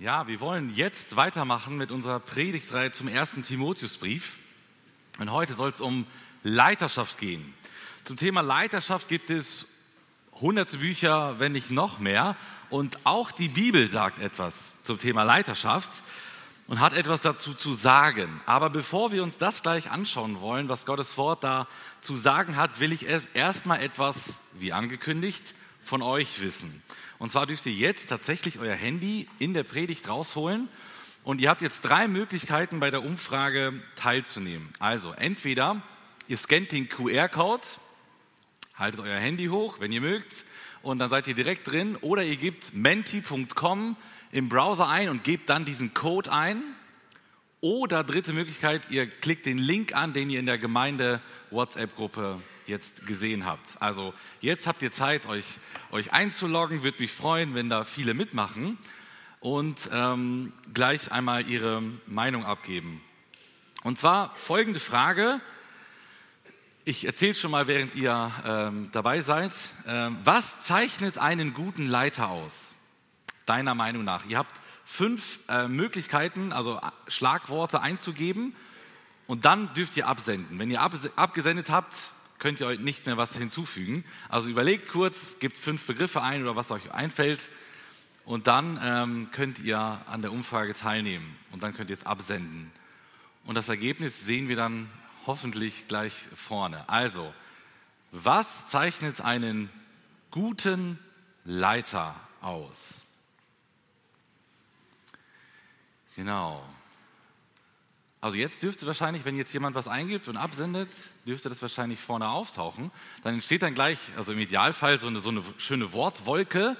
Ja, wir wollen jetzt weitermachen mit unserer Predigtreihe zum ersten Timotheusbrief. Und heute soll es um Leiterschaft gehen. Zum Thema Leiterschaft gibt es hunderte Bücher, wenn nicht noch mehr. Und auch die Bibel sagt etwas zum Thema Leiterschaft und hat etwas dazu zu sagen. Aber bevor wir uns das gleich anschauen wollen, was Gottes Wort da zu sagen hat, will ich erstmal etwas, wie angekündigt, von euch wissen. Und zwar dürft ihr jetzt tatsächlich euer Handy in der Predigt rausholen und ihr habt jetzt drei Möglichkeiten bei der Umfrage teilzunehmen. Also entweder ihr scannt den QR-Code, haltet euer Handy hoch, wenn ihr mögt, und dann seid ihr direkt drin, oder ihr gebt menti.com im Browser ein und gebt dann diesen Code ein. Oder dritte Möglichkeit, ihr klickt den Link an, den ihr in der Gemeinde WhatsApp-Gruppe jetzt gesehen habt. Also jetzt habt ihr Zeit, euch, euch einzuloggen. Würde mich freuen, wenn da viele mitmachen und ähm, gleich einmal ihre Meinung abgeben. Und zwar folgende Frage. Ich erzähle schon mal, während ihr ähm, dabei seid. Ähm, was zeichnet einen guten Leiter aus? Deiner Meinung nach. Ihr habt fünf äh, Möglichkeiten, also Schlagworte einzugeben und dann dürft ihr absenden. Wenn ihr abgesendet habt, könnt ihr euch nicht mehr was hinzufügen. Also überlegt kurz, gebt fünf Begriffe ein oder was euch einfällt und dann ähm, könnt ihr an der Umfrage teilnehmen und dann könnt ihr es absenden. Und das Ergebnis sehen wir dann hoffentlich gleich vorne. Also, was zeichnet einen guten Leiter aus? Genau. Also jetzt dürfte wahrscheinlich, wenn jetzt jemand was eingibt und absendet, dürfte das wahrscheinlich vorne auftauchen. Dann entsteht dann gleich, also im Idealfall, so eine, so eine schöne Wortwolke.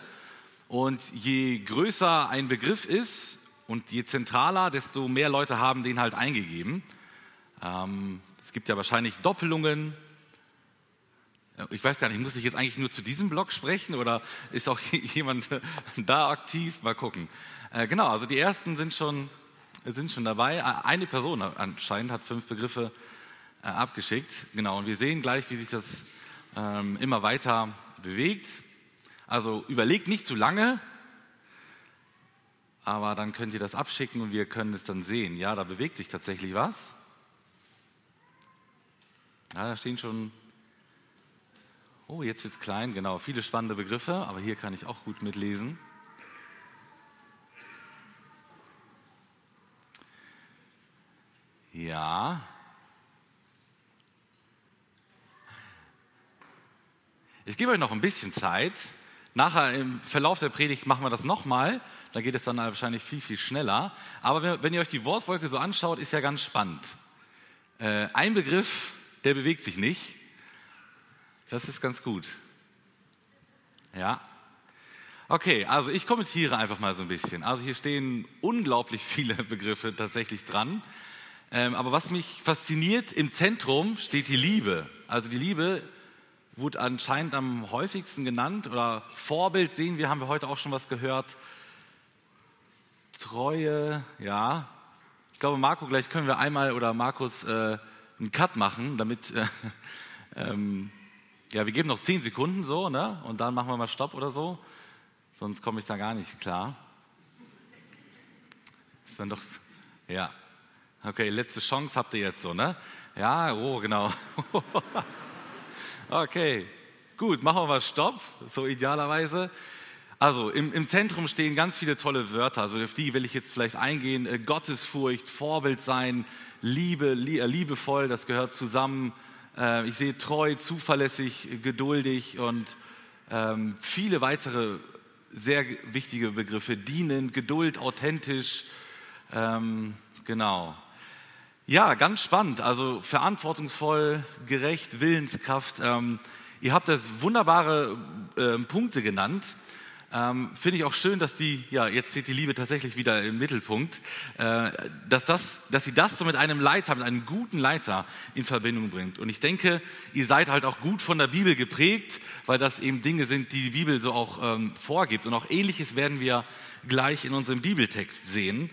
Und je größer ein Begriff ist und je zentraler, desto mehr Leute haben den halt eingegeben. Ähm, es gibt ja wahrscheinlich Doppelungen. Ich weiß gar nicht, muss ich jetzt eigentlich nur zu diesem Blog sprechen oder ist auch jemand da aktiv? Mal gucken. Äh, genau, also die ersten sind schon sind schon dabei. Eine Person anscheinend hat fünf Begriffe äh, abgeschickt. Genau, und wir sehen gleich, wie sich das ähm, immer weiter bewegt. Also überlegt nicht zu lange, aber dann könnt ihr das abschicken und wir können es dann sehen. Ja, da bewegt sich tatsächlich was. Ja, da stehen schon, oh, jetzt wird es klein, genau, viele spannende Begriffe, aber hier kann ich auch gut mitlesen. Ja. Ich gebe euch noch ein bisschen Zeit. Nachher im Verlauf der Predigt machen wir das nochmal. Da geht es dann wahrscheinlich viel, viel schneller. Aber wenn ihr euch die Wortwolke so anschaut, ist ja ganz spannend. Äh, ein Begriff, der bewegt sich nicht. Das ist ganz gut. Ja. Okay, also ich kommentiere einfach mal so ein bisschen. Also hier stehen unglaublich viele Begriffe tatsächlich dran. Ähm, aber was mich fasziniert, im Zentrum steht die Liebe. Also die Liebe wurde anscheinend am häufigsten genannt oder Vorbild sehen wir, haben wir heute auch schon was gehört. Treue, ja. Ich glaube, Marco, gleich können wir einmal oder Markus äh, einen Cut machen, damit, äh, ähm, ja, wir geben noch zehn Sekunden so, ne? Und dann machen wir mal Stopp oder so. Sonst komme ich da gar nicht klar. Ist dann doch, ja. Okay, letzte Chance habt ihr jetzt so, ne? Ja, oh, genau. okay, gut, machen wir mal Stopp, so idealerweise. Also im, im, Zentrum stehen ganz viele tolle Wörter, also auf die will ich jetzt vielleicht eingehen. Äh, Gottesfurcht, Vorbild sein, Liebe, lie, äh, liebevoll, das gehört zusammen. Äh, ich sehe treu, zuverlässig, geduldig und ähm, viele weitere sehr wichtige Begriffe. Dienen, Geduld, authentisch, ähm, genau. Ja, ganz spannend. Also verantwortungsvoll, gerecht, Willenskraft. Ähm, ihr habt das wunderbare äh, Punkte genannt. Ähm, Finde ich auch schön, dass die, ja, jetzt steht die Liebe tatsächlich wieder im Mittelpunkt, äh, dass, das, dass sie das so mit einem Leiter, mit einem guten Leiter in Verbindung bringt. Und ich denke, ihr seid halt auch gut von der Bibel geprägt, weil das eben Dinge sind, die die Bibel so auch ähm, vorgibt. Und auch ähnliches werden wir gleich in unserem Bibeltext sehen.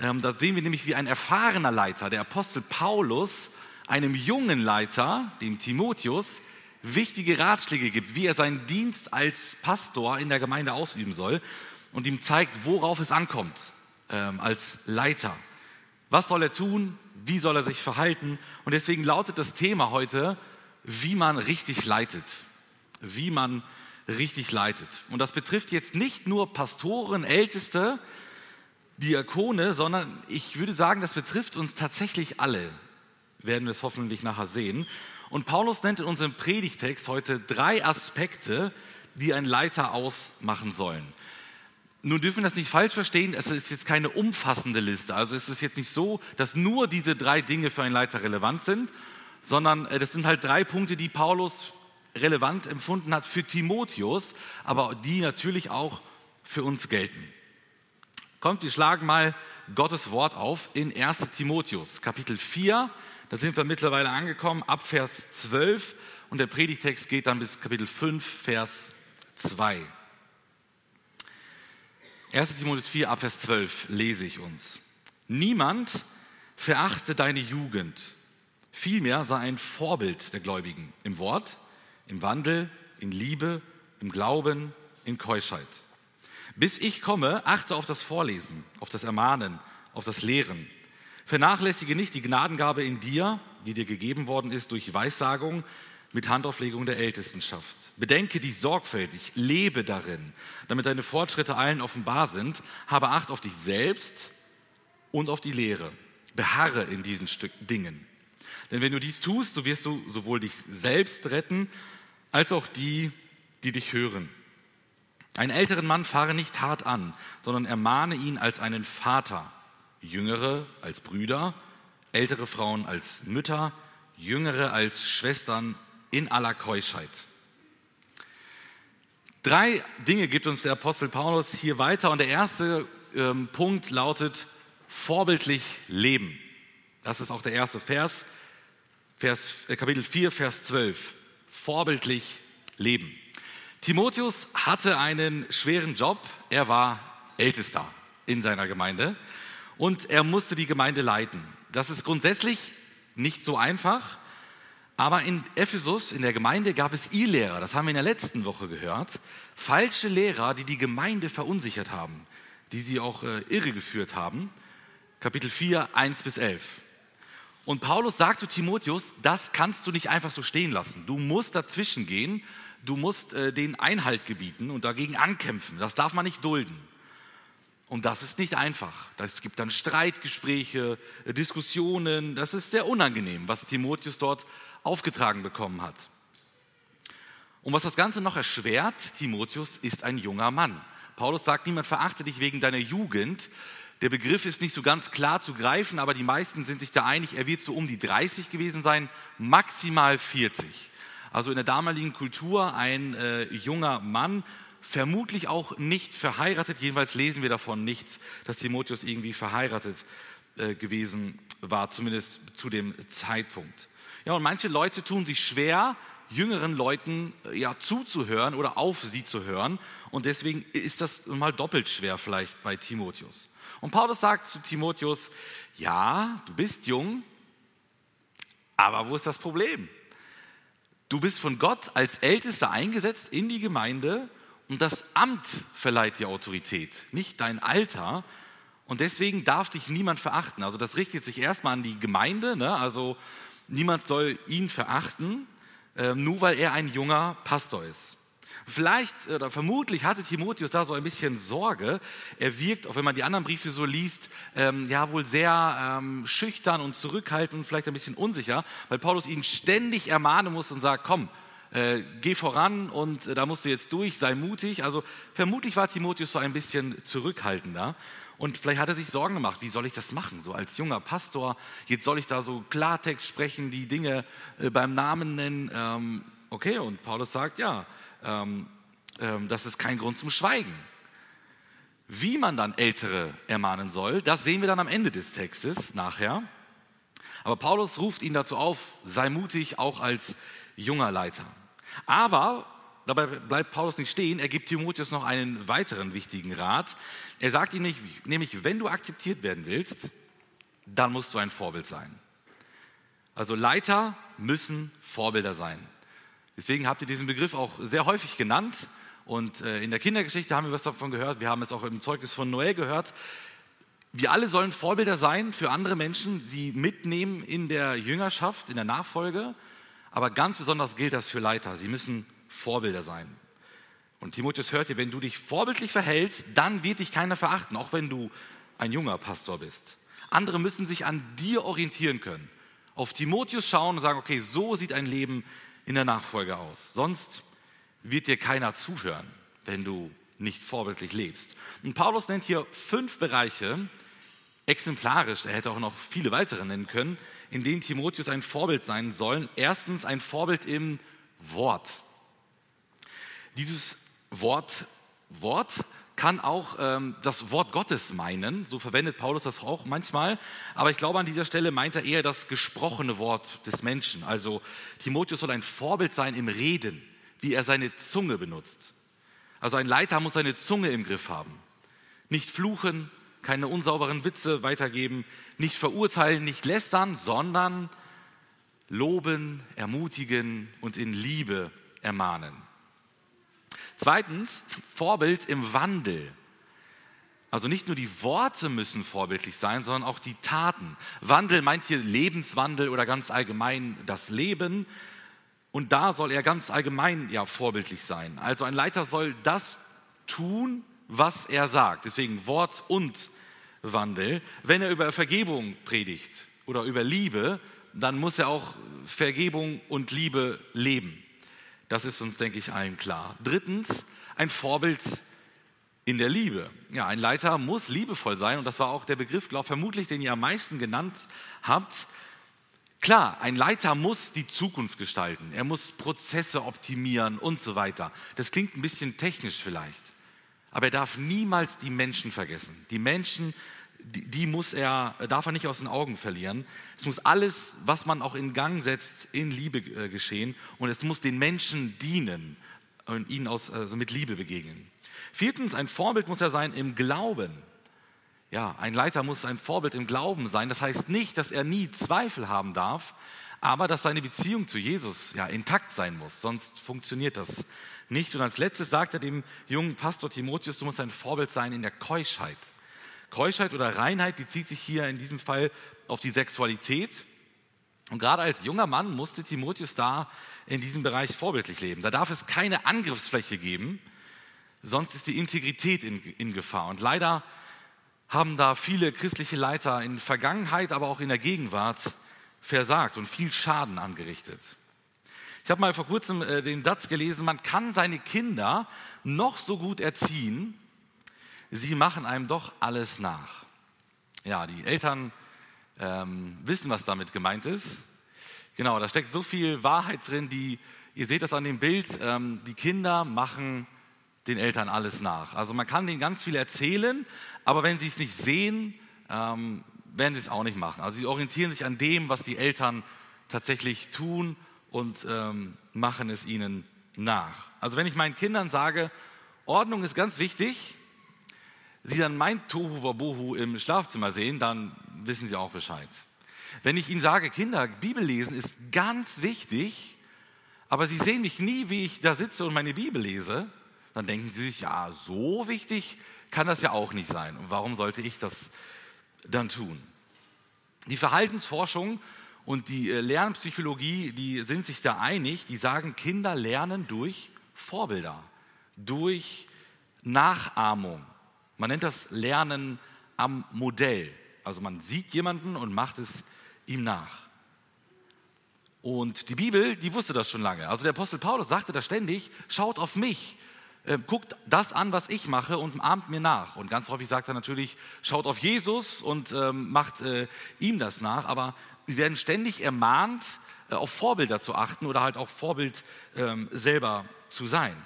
Ähm, da sehen wir nämlich, wie ein erfahrener Leiter, der Apostel Paulus, einem jungen Leiter, dem Timotheus, wichtige Ratschläge gibt, wie er seinen Dienst als Pastor in der Gemeinde ausüben soll und ihm zeigt, worauf es ankommt. ähm, als Leiter. Was soll er tun? Wie soll er sich verhalten? Und deswegen lautet das Thema heute, wie man richtig leitet. Wie man richtig leitet. Und das betrifft jetzt nicht nur Pastoren, Älteste, Diakone, sondern ich würde sagen, das betrifft uns tatsächlich alle. Werden wir es hoffentlich nachher sehen. Und Paulus nennt in unserem Predigtext heute drei Aspekte, die ein Leiter ausmachen sollen. Nun dürfen wir das nicht falsch verstehen, es ist jetzt keine umfassende Liste. Also es ist jetzt nicht so, dass nur diese drei Dinge für einen Leiter relevant sind, sondern äh, das sind halt drei Punkte, die Paulus relevant empfunden hat für Timotheus, aber die natürlich auch für uns gelten. Kommt, wir schlagen mal Gottes Wort auf in 1 Timotheus, Kapitel 4. Da sind wir mittlerweile angekommen, ab Vers 12 und der Predigtext geht dann bis Kapitel 5, Vers 2. 1 Timotheus 4, ab Vers 12 lese ich uns. Niemand verachte deine Jugend, vielmehr sei ein Vorbild der Gläubigen im Wort, im Wandel, in Liebe, im Glauben, in Keuschheit. Bis ich komme, achte auf das Vorlesen, auf das Ermahnen, auf das Lehren. Vernachlässige nicht die Gnadengabe in dir, die dir gegeben worden ist durch Weissagung mit Handauflegung der Ältestenschaft. Bedenke dich sorgfältig, lebe darin, damit deine Fortschritte allen offenbar sind. Habe Acht auf dich selbst und auf die Lehre. Beharre in diesen Stück Dingen. Denn wenn du dies tust, so wirst du sowohl dich selbst retten, als auch die, die dich hören. Einen älteren Mann fahre nicht hart an, sondern ermahne ihn als einen Vater, Jüngere als Brüder, ältere Frauen als Mütter, Jüngere als Schwestern in aller Keuschheit. Drei Dinge gibt uns der Apostel Paulus hier weiter und der erste ähm, Punkt lautet vorbildlich leben. Das ist auch der erste Vers, Vers äh, Kapitel 4, Vers 12 vorbildlich leben. Timotheus hatte einen schweren Job. Er war Ältester in seiner Gemeinde und er musste die Gemeinde leiten. Das ist grundsätzlich nicht so einfach, aber in Ephesus, in der Gemeinde, gab es Irrlehrer, das haben wir in der letzten Woche gehört, falsche Lehrer, die die Gemeinde verunsichert haben, die sie auch äh, irregeführt haben. Kapitel 4, 1 bis 11. Und Paulus sagt zu Timotheus, das kannst du nicht einfach so stehen lassen. Du musst dazwischen gehen, du musst äh, den Einhalt gebieten und dagegen ankämpfen. Das darf man nicht dulden. Und das ist nicht einfach. Es gibt dann Streitgespräche, äh, Diskussionen. Das ist sehr unangenehm, was Timotheus dort aufgetragen bekommen hat. Und was das Ganze noch erschwert, Timotheus ist ein junger Mann. Paulus sagt, niemand verachte dich wegen deiner Jugend, der Begriff ist nicht so ganz klar zu greifen, aber die meisten sind sich da einig, er wird so um die 30 gewesen sein, maximal 40. Also in der damaligen Kultur ein äh, junger Mann, vermutlich auch nicht verheiratet, jedenfalls lesen wir davon nichts, dass Timotheus irgendwie verheiratet äh, gewesen war, zumindest zu dem Zeitpunkt. Ja, und manche Leute tun sich schwer, jüngeren Leuten äh, ja zuzuhören oder auf sie zu hören. Und deswegen ist das mal doppelt schwer vielleicht bei Timotheus. Und Paulus sagt zu Timotheus, ja, du bist jung, aber wo ist das Problem? Du bist von Gott als Ältester eingesetzt in die Gemeinde und das Amt verleiht die Autorität, nicht dein Alter. Und deswegen darf dich niemand verachten. Also das richtet sich erstmal an die Gemeinde, ne? also niemand soll ihn verachten, äh, nur weil er ein junger Pastor ist. Vielleicht oder vermutlich hatte Timotheus da so ein bisschen Sorge. Er wirkt, auch wenn man die anderen Briefe so liest, ähm, ja wohl sehr ähm, schüchtern und zurückhaltend, vielleicht ein bisschen unsicher, weil Paulus ihn ständig ermahnen muss und sagt, komm, äh, geh voran und äh, da musst du jetzt durch, sei mutig. Also vermutlich war Timotheus so ein bisschen zurückhaltender. Und vielleicht hat er sich Sorgen gemacht, wie soll ich das machen? So als junger Pastor, jetzt soll ich da so Klartext sprechen, die Dinge äh, beim Namen nennen. Ähm, okay, und Paulus sagt, ja, ähm, ähm, das ist kein Grund zum Schweigen. Wie man dann Ältere ermahnen soll, das sehen wir dann am Ende des Textes nachher. Aber Paulus ruft ihn dazu auf, sei mutig, auch als junger Leiter. Aber dabei bleibt Paulus nicht stehen, er gibt Timotheus noch einen weiteren wichtigen Rat. Er sagt ihm nämlich, wenn du akzeptiert werden willst, dann musst du ein Vorbild sein. Also Leiter müssen Vorbilder sein. Deswegen habt ihr diesen Begriff auch sehr häufig genannt. Und äh, in der Kindergeschichte haben wir was davon gehört. Wir haben es auch im Zeugnis von Noel gehört. wir alle sollen Vorbilder sein für andere Menschen, sie mitnehmen in der Jüngerschaft, in der Nachfolge. Aber ganz besonders gilt das für Leiter. Sie müssen Vorbilder sein. Und Timotheus hört ihr, wenn du dich vorbildlich verhältst, dann wird dich keiner verachten, auch wenn du ein junger Pastor bist. Andere müssen sich an dir orientieren können, auf Timotheus schauen und sagen, okay, so sieht ein Leben in der Nachfolge aus. Sonst wird dir keiner zuhören, wenn du nicht vorbildlich lebst. Und Paulus nennt hier fünf Bereiche, exemplarisch, er hätte auch noch viele weitere nennen können, in denen Timotheus ein Vorbild sein soll. Erstens ein Vorbild im Wort. Dieses Wort, Wort kann auch ähm, das Wort Gottes meinen, so verwendet Paulus das auch manchmal, aber ich glaube an dieser Stelle meint er eher das gesprochene Wort des Menschen. Also Timotheus soll ein Vorbild sein im Reden, wie er seine Zunge benutzt. Also ein Leiter muss seine Zunge im Griff haben. Nicht fluchen, keine unsauberen Witze weitergeben, nicht verurteilen, nicht lästern, sondern loben, ermutigen und in Liebe ermahnen. Zweitens, Vorbild im Wandel. Also nicht nur die Worte müssen vorbildlich sein, sondern auch die Taten. Wandel meint hier Lebenswandel oder ganz allgemein das Leben. Und da soll er ganz allgemein ja vorbildlich sein. Also ein Leiter soll das tun, was er sagt. Deswegen Wort und Wandel. Wenn er über Vergebung predigt oder über Liebe, dann muss er auch Vergebung und Liebe leben. Das ist uns, denke ich, allen klar. Drittens, ein Vorbild in der Liebe. Ja, ein Leiter muss liebevoll sein und das war auch der Begriff, glaube vermutlich, den ihr am meisten genannt habt. Klar, ein Leiter muss die Zukunft gestalten, er muss Prozesse optimieren und so weiter. Das klingt ein bisschen technisch vielleicht. Aber er darf niemals die Menschen vergessen. Die Menschen, die, die, muss er, darf er nicht aus den Augen verlieren. Es muss alles, was man auch in Gang setzt, in Liebe äh, geschehen. Und es muss den Menschen dienen und ihnen aus, also mit Liebe begegnen. Viertens, ein Vorbild muss er sein im Glauben. Ja, ein Leiter muss ein Vorbild im Glauben sein. Das heißt nicht, dass er nie Zweifel haben darf, aber dass seine Beziehung zu Jesus ja intakt sein muss. Sonst funktioniert das nicht. Und als letztes sagt er dem jungen Pastor Timotheus, du musst ein Vorbild sein in der Keuschheit. Keuschheit oder Reinheit bezieht sich hier in diesem Fall auf die Sexualität. Und gerade als junger Mann musste Timotheus da in diesem Bereich vorbildlich leben. Da darf es keine Angriffsfläche geben, sonst ist die Integrität in, in Gefahr. Und leider haben da viele christliche Leiter in Vergangenheit, aber auch in der Gegenwart versagt und viel Schaden angerichtet. Ich habe mal vor kurzem äh, den Satz gelesen, man kann seine Kinder noch so gut erziehen, sie machen einem doch alles nach. Ja, die Eltern ähm, wissen, was damit gemeint ist. Genau, da steckt so viel Wahrheit drin, die, ihr seht das an dem Bild, ähm, die Kinder machen den Eltern alles nach. Also man kann denen ganz viel erzählen, aber wenn sie es nicht sehen, ähm, werden sie es auch nicht machen. Also sie orientieren sich an dem, was die Eltern tatsächlich tun und ähm, machen es ihnen nach. Also wenn ich meinen Kindern sage, Ordnung ist ganz wichtig, sie dann mein Tohu Wabohu im Schlafzimmer sehen, dann wissen sie auch Bescheid. Wenn ich ihnen sage, Kinder, Bibel lesen ist ganz wichtig, aber sie sehen mich nie, wie ich da sitze und meine Bibel lese, dann denken sie sich, ja, so wichtig kann das ja auch nicht sein. Und warum sollte ich das dann tun? Die Verhaltensforschung und die äh, Lernpsychologie, die sind sich da einig, die sagen, Kinder lernen durch Vorbilder, durch Nachahmung. Man nennt das Lernen am Modell. Also man sieht jemanden und macht es ihm nach. Und die Bibel, die wusste das schon lange. Also der Apostel Paulus sagte da ständig, schaut auf mich, äh, guckt das an, was ich mache und ahmt mir nach. Und ganz häufig sagt er natürlich, schaut auf Jesus und ähm, macht äh, ihm das nach. Aber wir werden ständig ermahnt, äh, auf Vorbilder zu achten oder halt auch Vorbild ähm, selber zu sein.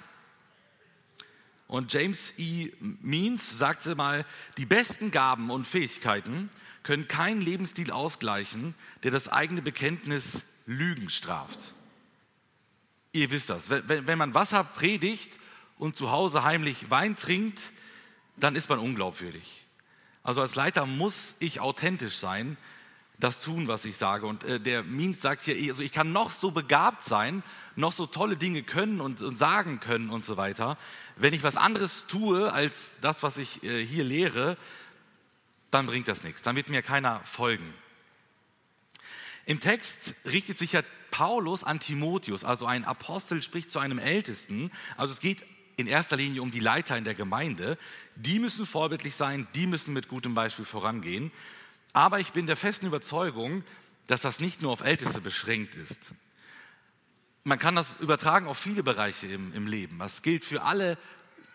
Und James E. Means sagte mal, die besten Gaben und Fähigkeiten können keinen Lebensstil ausgleichen, der das eigene Bekenntnis Lügen straft. Ihr wisst das. Wenn man Wasser predigt und zu Hause heimlich Wein trinkt, dann ist man unglaubwürdig. Also als Leiter muss ich authentisch sein, das tun, was ich sage. Und äh, der Means sagt hier, also ich kann noch so begabt sein, noch so tolle Dinge können und, und, sagen können und so weiter. Wenn ich was anderes tue als das, was ich äh, hier lehre, dann bringt das nichts. Dann wird mir keiner folgen. Im Text richtet sich ja Paulus an Timotheus, also ein Apostel spricht zu einem Ältesten. Also es geht in erster Linie um die Leiter in der Gemeinde. Die müssen vorbildlich sein, die müssen mit gutem Beispiel vorangehen. Aber ich bin der festen Überzeugung, dass das nicht nur auf Älteste beschränkt ist. Man kann das übertragen auf viele Bereiche im, im Leben. Das gilt für alle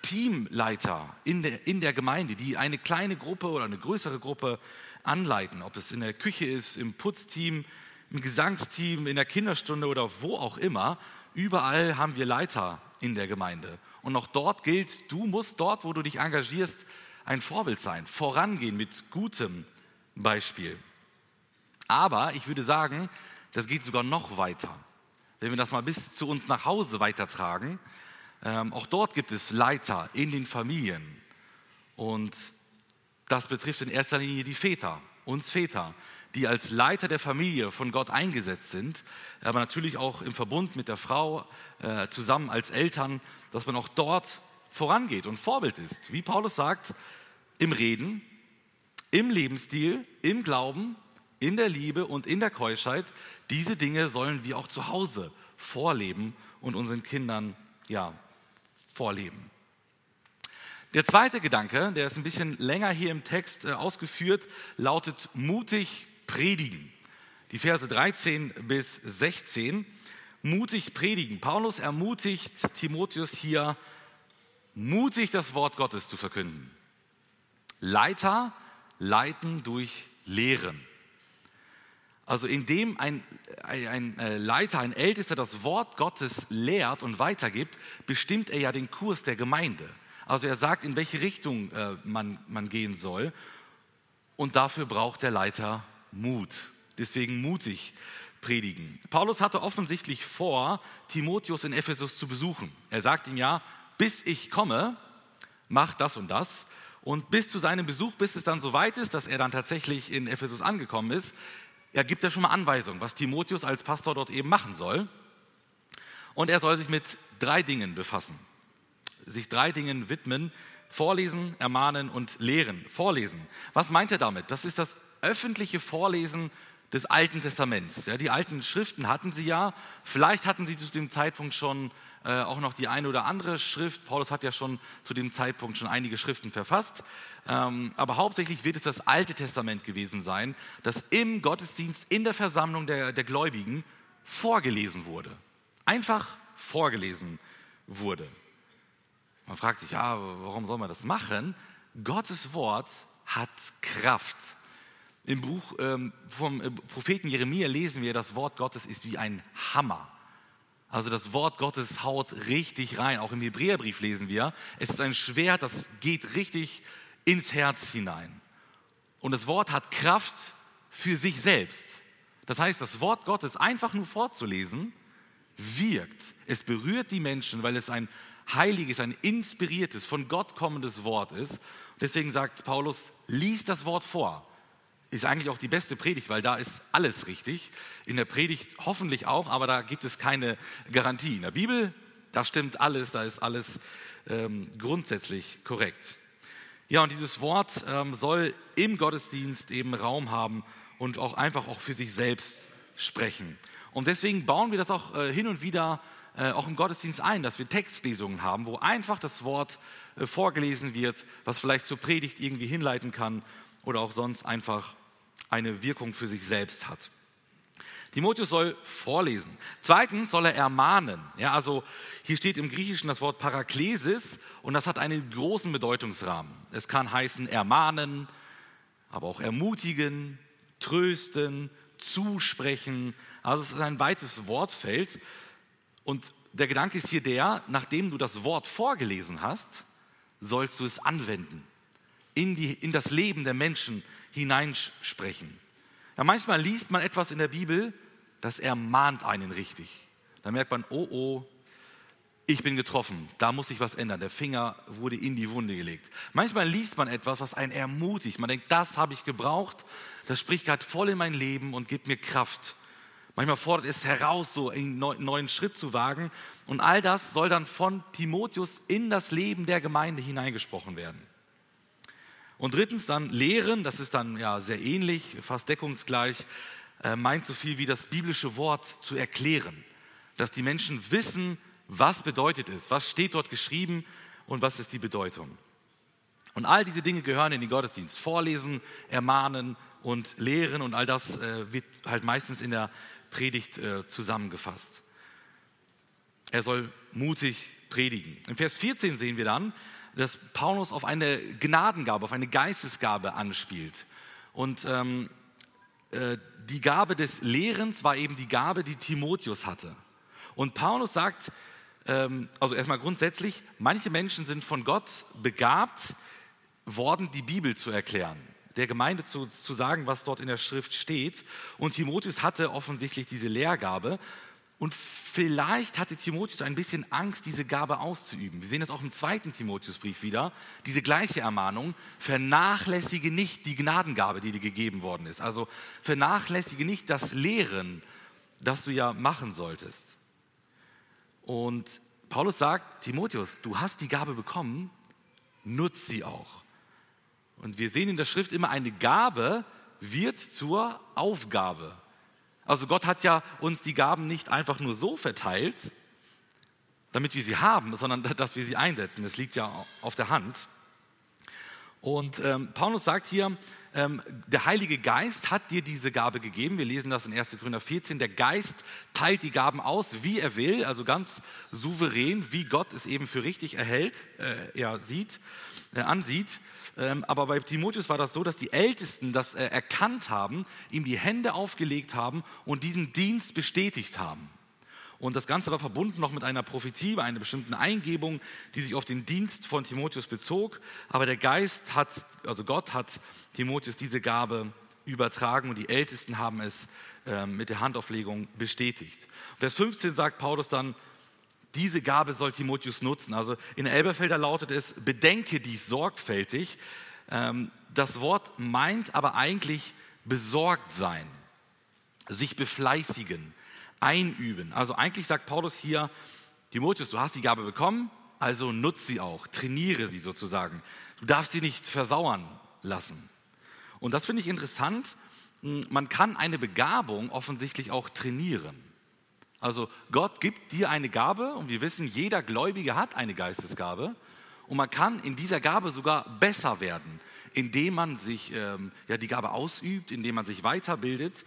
Teamleiter in der, in der Gemeinde, die eine kleine Gruppe oder eine größere Gruppe anleiten, ob es in der Küche ist, im Putzteam, im Gesangsteam, in der Kinderstunde oder wo auch immer. Überall haben wir Leiter in der Gemeinde. Und auch dort gilt, du musst dort, wo du dich engagierst, ein Vorbild sein, vorangehen mit gutem Beispiel. Aber ich würde sagen, das geht sogar noch weiter. Wenn wir das mal bis zu uns nach Hause weitertragen, ähm, auch dort gibt es Leiter in den Familien. Und das betrifft in erster Linie die Väter, uns Väter, die als Leiter der Familie von Gott eingesetzt sind, aber natürlich auch im Verbund mit der Frau äh, zusammen als Eltern, dass man auch dort vorangeht und Vorbild ist. Wie Paulus sagt, im Reden, im Lebensstil, im Glauben, in der Liebe und in der Keuschheit. Diese Dinge sollen wir auch zu Hause vorleben und unseren Kindern ja, vorleben. Der zweite Gedanke, der ist ein bisschen länger hier im Text äh, ausgeführt, lautet mutig predigen. Die Verse 13 bis 16. Mutig predigen. Paulus ermutigt Timotheus hier, mutig das Wort Gottes zu verkünden. Leiter leiten durch Lehren. Also indem ein, ein, äh, Leiter, ein Ältester das Wort Gottes lehrt und weitergibt, bestimmt er ja den Kurs der Gemeinde. Also er sagt, in welche Richtung äh, man, man gehen soll. Und dafür braucht der Leiter Mut. Deswegen mutig predigen. Paulus hatte offensichtlich vor, Timotheus in Ephesus zu besuchen. Er sagt ihm ja, bis ich komme, mach das und das. Und bis zu seinem Besuch, bis es dann so weit ist, dass er dann tatsächlich in Ephesus angekommen ist, er gibt ja schon mal Anweisungen, was Timotheus als Pastor dort eben machen soll. Und er soll sich mit drei Dingen befassen sich drei Dingen widmen. Vorlesen, ermahnen und lehren. Vorlesen. Was meint er damit? Das ist das öffentliche Vorlesen des Alten Testaments. Ja, die alten Schriften hatten sie ja. Vielleicht hatten sie zu dem Zeitpunkt schon äh, auch noch die eine oder andere Schrift. Paulus hat ja schon zu dem Zeitpunkt schon einige Schriften verfasst. Ähm, aber hauptsächlich wird es das Alte Testament gewesen sein, das im Gottesdienst, in der Versammlung der, der Gläubigen vorgelesen wurde. Einfach vorgelesen wurde. Man fragt sich, ja, warum soll man das machen? Gottes Wort hat Kraft. Im Buch ähm, vom äh, Propheten Jeremia lesen wir, das Wort Gottes ist wie ein Hammer. Also das Wort Gottes haut richtig rein. Auch im Hebräerbrief lesen wir, es ist ein Schwert, das geht richtig ins Herz hinein. Und das Wort hat Kraft für sich selbst. Das heißt, das Wort Gottes einfach nur vorzulesen, wirkt. Es berührt die Menschen, weil es ein heiliges, ein inspiriertes, von Gott kommendes Wort ist. Deswegen sagt Paulus, lies das Wort vor. Ist eigentlich auch die beste Predigt, weil da ist alles richtig. In der Predigt hoffentlich auch, aber da gibt es keine Garantie. In der Bibel, da stimmt alles, da ist alles ähm, grundsätzlich korrekt. Ja, und dieses Wort ähm, soll im Gottesdienst eben Raum haben und auch einfach auch für sich selbst sprechen. Und deswegen bauen wir das auch äh, hin und wieder äh, auch im Gottesdienst ein, dass wir Textlesungen haben, wo einfach das Wort äh, vorgelesen wird, was vielleicht zur Predigt irgendwie hinleiten kann oder auch sonst einfach eine Wirkung für sich selbst hat. Timotheus soll vorlesen. Zweitens soll er ermahnen. Ja, also hier steht im Griechischen das Wort Paraklesis und das hat einen großen Bedeutungsrahmen. Es kann heißen ermahnen, aber auch ermutigen, trösten, zusprechen. Also es ist ein weites Wortfeld und der Gedanke ist hier der, nachdem du das Wort vorgelesen hast, sollst du es anwenden, in, die, in das Leben der Menschen hineinsprechen. Ja, manchmal liest man etwas in der Bibel, das ermahnt einen richtig. Da merkt man, oh oh, ich bin getroffen, da muss sich was ändern. Der Finger wurde in die Wunde gelegt. Manchmal liest man etwas, was einen ermutigt. Man denkt, das habe ich gebraucht, das spricht gerade voll in mein Leben und gibt mir Kraft. Manchmal fordert es heraus, so einen neuen Schritt zu wagen. Und all das soll dann von Timotheus in das Leben der Gemeinde hineingesprochen werden. Und drittens dann Lehren, das ist dann ja sehr ähnlich, fast deckungsgleich, äh, meint so viel wie das biblische Wort zu erklären. Dass die Menschen wissen, was bedeutet es, was steht dort geschrieben und was ist die Bedeutung. Und all diese Dinge gehören in den Gottesdienst. Vorlesen, ermahnen und lehren und all das äh, wird halt meistens in der Predigt äh, zusammengefasst. Er soll mutig predigen. In Vers 14 sehen wir dann, dass Paulus auf eine Gnadengabe, auf eine Geistesgabe anspielt. Und ähm, äh, die Gabe des Lehrens war eben die Gabe, die Timotheus hatte. Und Paulus sagt, ähm, also erstmal grundsätzlich, manche Menschen sind von Gott begabt worden, die Bibel zu erklären, der Gemeinde zu, zu sagen, was dort in der Schrift steht. Und Timotheus hatte offensichtlich diese Lehrgabe. Und vielleicht hatte Timotheus ein bisschen Angst, diese Gabe auszuüben. Wir sehen das auch im zweiten Timotheusbrief wieder, diese gleiche Ermahnung, vernachlässige nicht die Gnadengabe, die dir gegeben worden ist. Also vernachlässige nicht das Lehren, das du ja machen solltest. Und Paulus sagt, Timotheus, du hast die Gabe bekommen, nutz sie auch. Und wir sehen in der Schrift immer, eine Gabe wird zur Aufgabe. Also Gott hat ja uns die Gaben nicht einfach nur so verteilt, damit wir sie haben, sondern dass wir sie einsetzen. Das liegt ja auf der Hand. Und ähm, Paulus sagt hier, ähm, der Heilige Geist hat dir diese Gabe gegeben. Wir lesen das in 1. Korinther 14. Der Geist teilt die Gaben aus, wie er will, also ganz souverän, wie Gott es eben für richtig erhält, äh, er sieht, äh, ansieht. Ähm, aber bei Timotheus war das so, dass die Ältesten das äh, erkannt haben, ihm die Hände aufgelegt haben und diesen Dienst bestätigt haben. Und das Ganze war verbunden noch mit einer Prophetie, einer bestimmten Eingebung, die sich auf den Dienst von Timotheus bezog. Aber der Geist hat, also Gott hat Timotheus diese Gabe übertragen und die Ältesten haben es äh, mit der Handauflegung bestätigt. Vers 15 sagt Paulus dann, diese Gabe soll Timotheus nutzen. Also in Elberfelder lautet es, bedenke dies sorgfältig. Ähm, das Wort meint aber eigentlich besorgt sein, sich befleißigen, einüben. Also eigentlich sagt Paulus hier, Timotheus, du hast die Gabe bekommen, also nutz sie auch, trainiere sie sozusagen. Du darfst sie nicht versauern lassen. Und das finde ich interessant. Man kann eine Begabung offensichtlich auch trainieren. Also Gott gibt dir eine Gabe und wir wissen, jeder Gläubige hat eine Geistesgabe und man kann in dieser Gabe sogar besser werden, indem man sich ähm, ja, die Gabe ausübt, indem man sich weiterbildet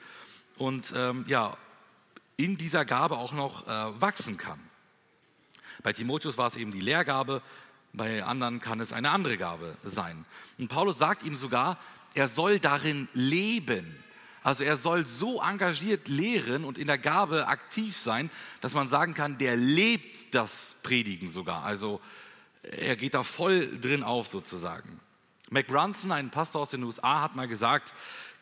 und ähm, ja, in dieser Gabe auch noch äh, wachsen kann. Bei Timotheus war es eben die Lehrgabe, bei anderen kann es eine andere Gabe sein. Und Paulus sagt ihm sogar, er soll darin leben. Also er soll so engagiert lehren und in der Gabe aktiv sein, dass man sagen kann, der lebt das Predigen sogar. Also er geht da voll drin auf sozusagen. Mac Brunson, ein Pastor aus den USA, hat mal gesagt,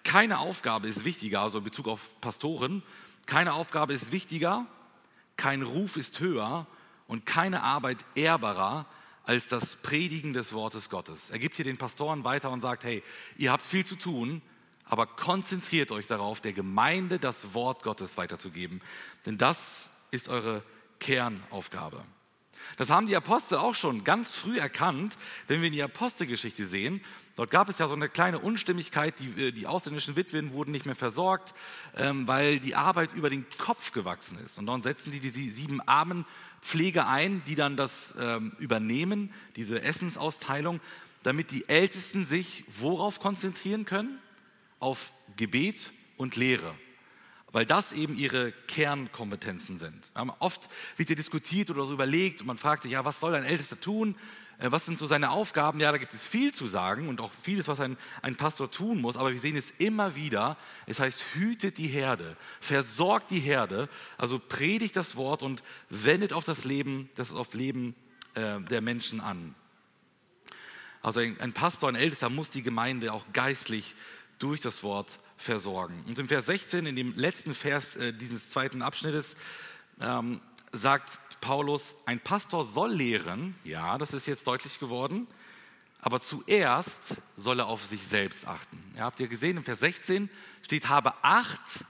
keine Aufgabe ist wichtiger, also in Bezug auf Pastoren, keine Aufgabe ist wichtiger, kein Ruf ist höher und keine Arbeit ehrbarer als das Predigen des Wortes Gottes. Er gibt hier den Pastoren weiter und sagt, hey, ihr habt viel zu tun, aber konzentriert euch darauf, der Gemeinde das Wort Gottes weiterzugeben, denn das ist eure Kernaufgabe. Das haben die Apostel auch schon ganz früh erkannt, wenn wir in die Apostelgeschichte sehen. Dort gab es ja so eine kleine Unstimmigkeit, die, äh, die ausländischen Witwen wurden nicht mehr versorgt, ähm, weil die Arbeit über den Kopf gewachsen ist. Und dann setzen sie die sieben Armenpflege ein, die dann das ähm, übernehmen, diese Essensausteilung, damit die Ältesten sich worauf konzentrieren können? Auf Gebet und Lehre, weil das eben ihre Kernkompetenzen sind. Oft wird hier diskutiert oder so überlegt und man fragt sich, ja, was soll ein Ältester tun? Äh, was sind so seine Aufgaben? Ja, da gibt es viel zu sagen und auch vieles, was ein, ein Pastor tun muss, aber wir sehen es immer wieder. Es heißt, hütet die Herde, versorgt die Herde, also predigt das Wort und wendet auf das Leben, das auf Leben äh, der Menschen an. Also ein, ein Pastor, ein Ältester muss die Gemeinde auch geistlich durch das Wort versorgen. Und im Vers 16, in dem letzten Vers äh, dieses zweiten Abschnittes, ähm, sagt Paulus, ein Pastor soll lehren, ja, das ist jetzt deutlich geworden, aber zuerst soll er auf sich selbst achten. Ja, habt ihr gesehen, im Vers 16 steht, habe Acht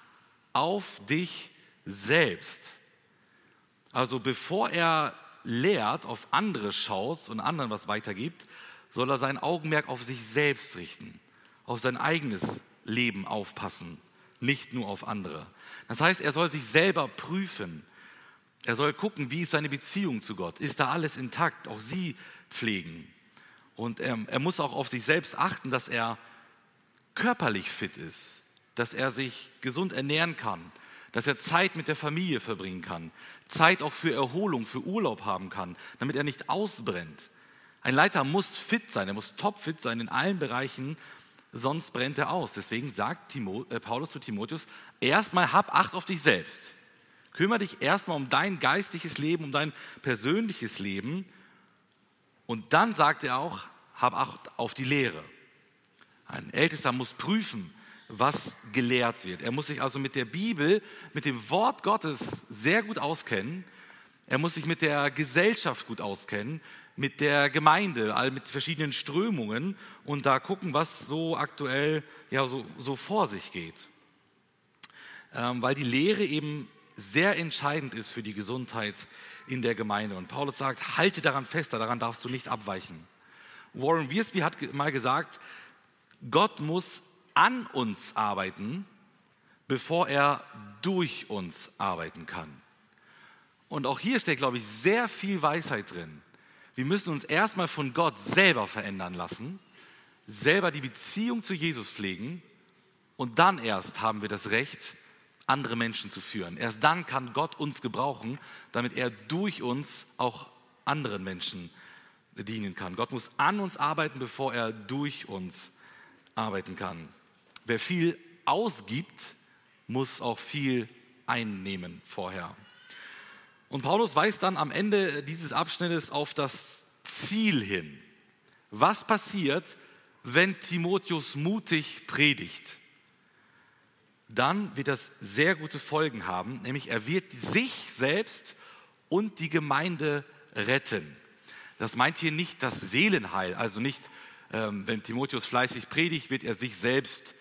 auf dich selbst. Also bevor er lehrt, auf andere schaut und anderen was weitergibt, soll er sein Augenmerk auf sich selbst richten, auf sein eigenes Leben aufpassen, nicht nur auf andere. Das heißt, er soll sich selber prüfen. Er soll gucken, wie ist seine Beziehung zu Gott? Ist da alles intakt? Auch sie pflegen. Und er, er muss auch auf sich selbst achten, dass er körperlich fit ist, dass er sich gesund ernähren kann, dass er Zeit mit der Familie verbringen kann, Zeit auch für Erholung, für Urlaub haben kann, damit er nicht ausbrennt. Ein Leiter muss fit sein, er muss topfit sein in allen Bereichen, sonst brennt er aus. Deswegen sagt Timo, äh, Paulus zu Timotheus, erstmal hab Acht auf dich selbst. Kümmere dich erstmal um dein geistliches Leben, um dein persönliches Leben. Und dann sagt er auch, hab Acht auf die Lehre. Ein Ältester muss prüfen, was gelehrt wird. Er muss sich also mit der Bibel, mit dem Wort Gottes sehr gut auskennen. Er muss sich mit der Gesellschaft gut auskennen, mit der Gemeinde, mit verschiedenen Strömungen und da gucken, was so aktuell ja, so, so vor sich geht. Ähm, weil die Lehre eben sehr entscheidend ist für die Gesundheit in der Gemeinde. Und Paulus sagt, halte daran fest, daran darfst du nicht abweichen. Warren Wiersbe hat mal gesagt, Gott muss an uns arbeiten, bevor er durch uns arbeiten kann. Und auch hier steckt, glaube ich, sehr viel Weisheit drin. Wir müssen uns erstmal von Gott selber verändern lassen, selber die Beziehung zu Jesus pflegen und dann erst haben wir das Recht, andere Menschen zu führen. Erst dann kann Gott uns gebrauchen, damit er durch uns auch anderen Menschen dienen kann. Gott muss an uns arbeiten, bevor er durch uns arbeiten kann. Wer viel ausgibt, muss auch viel einnehmen vorher. Und Paulus weist dann am Ende dieses Abschnittes auf das Ziel hin. Was passiert, wenn Timotheus mutig predigt? Dann wird das sehr gute Folgen haben, nämlich er wird sich selbst und die Gemeinde retten. Das meint hier nicht das Seelenheil, also nicht, ähm, wenn Timotheus fleißig predigt, wird er sich selbst retten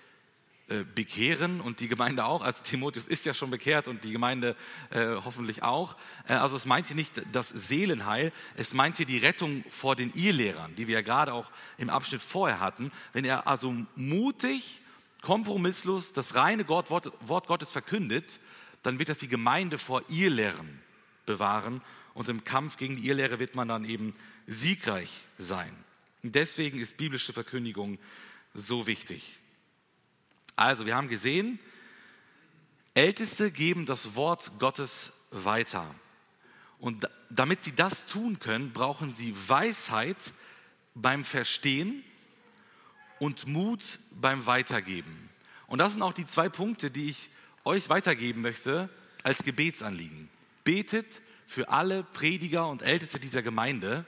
bekehren und die Gemeinde auch. Also Timotheus ist ja schon bekehrt und die Gemeinde äh, hoffentlich auch. Äh, also es meint hier nicht das Seelenheil, es meint hier die Rettung vor den Irrlehrern, die wir ja gerade auch im Abschnitt vorher hatten. Wenn er also mutig, kompromisslos das reine Wort, Wort Gottes verkündet, dann wird das die Gemeinde vor Irrlehren bewahren und im Kampf gegen die Irrlehre wird man dann eben siegreich sein. Und deswegen ist biblische Verkündigung so wichtig. Also, wir haben gesehen, Älteste geben das Wort Gottes weiter. Und damit sie das tun können, brauchen sie Weisheit beim Verstehen und Mut beim Weitergeben. Und das sind auch die zwei Punkte, die ich euch weitergeben möchte als Gebetsanliegen. Betet für alle Prediger und Älteste dieser Gemeinde,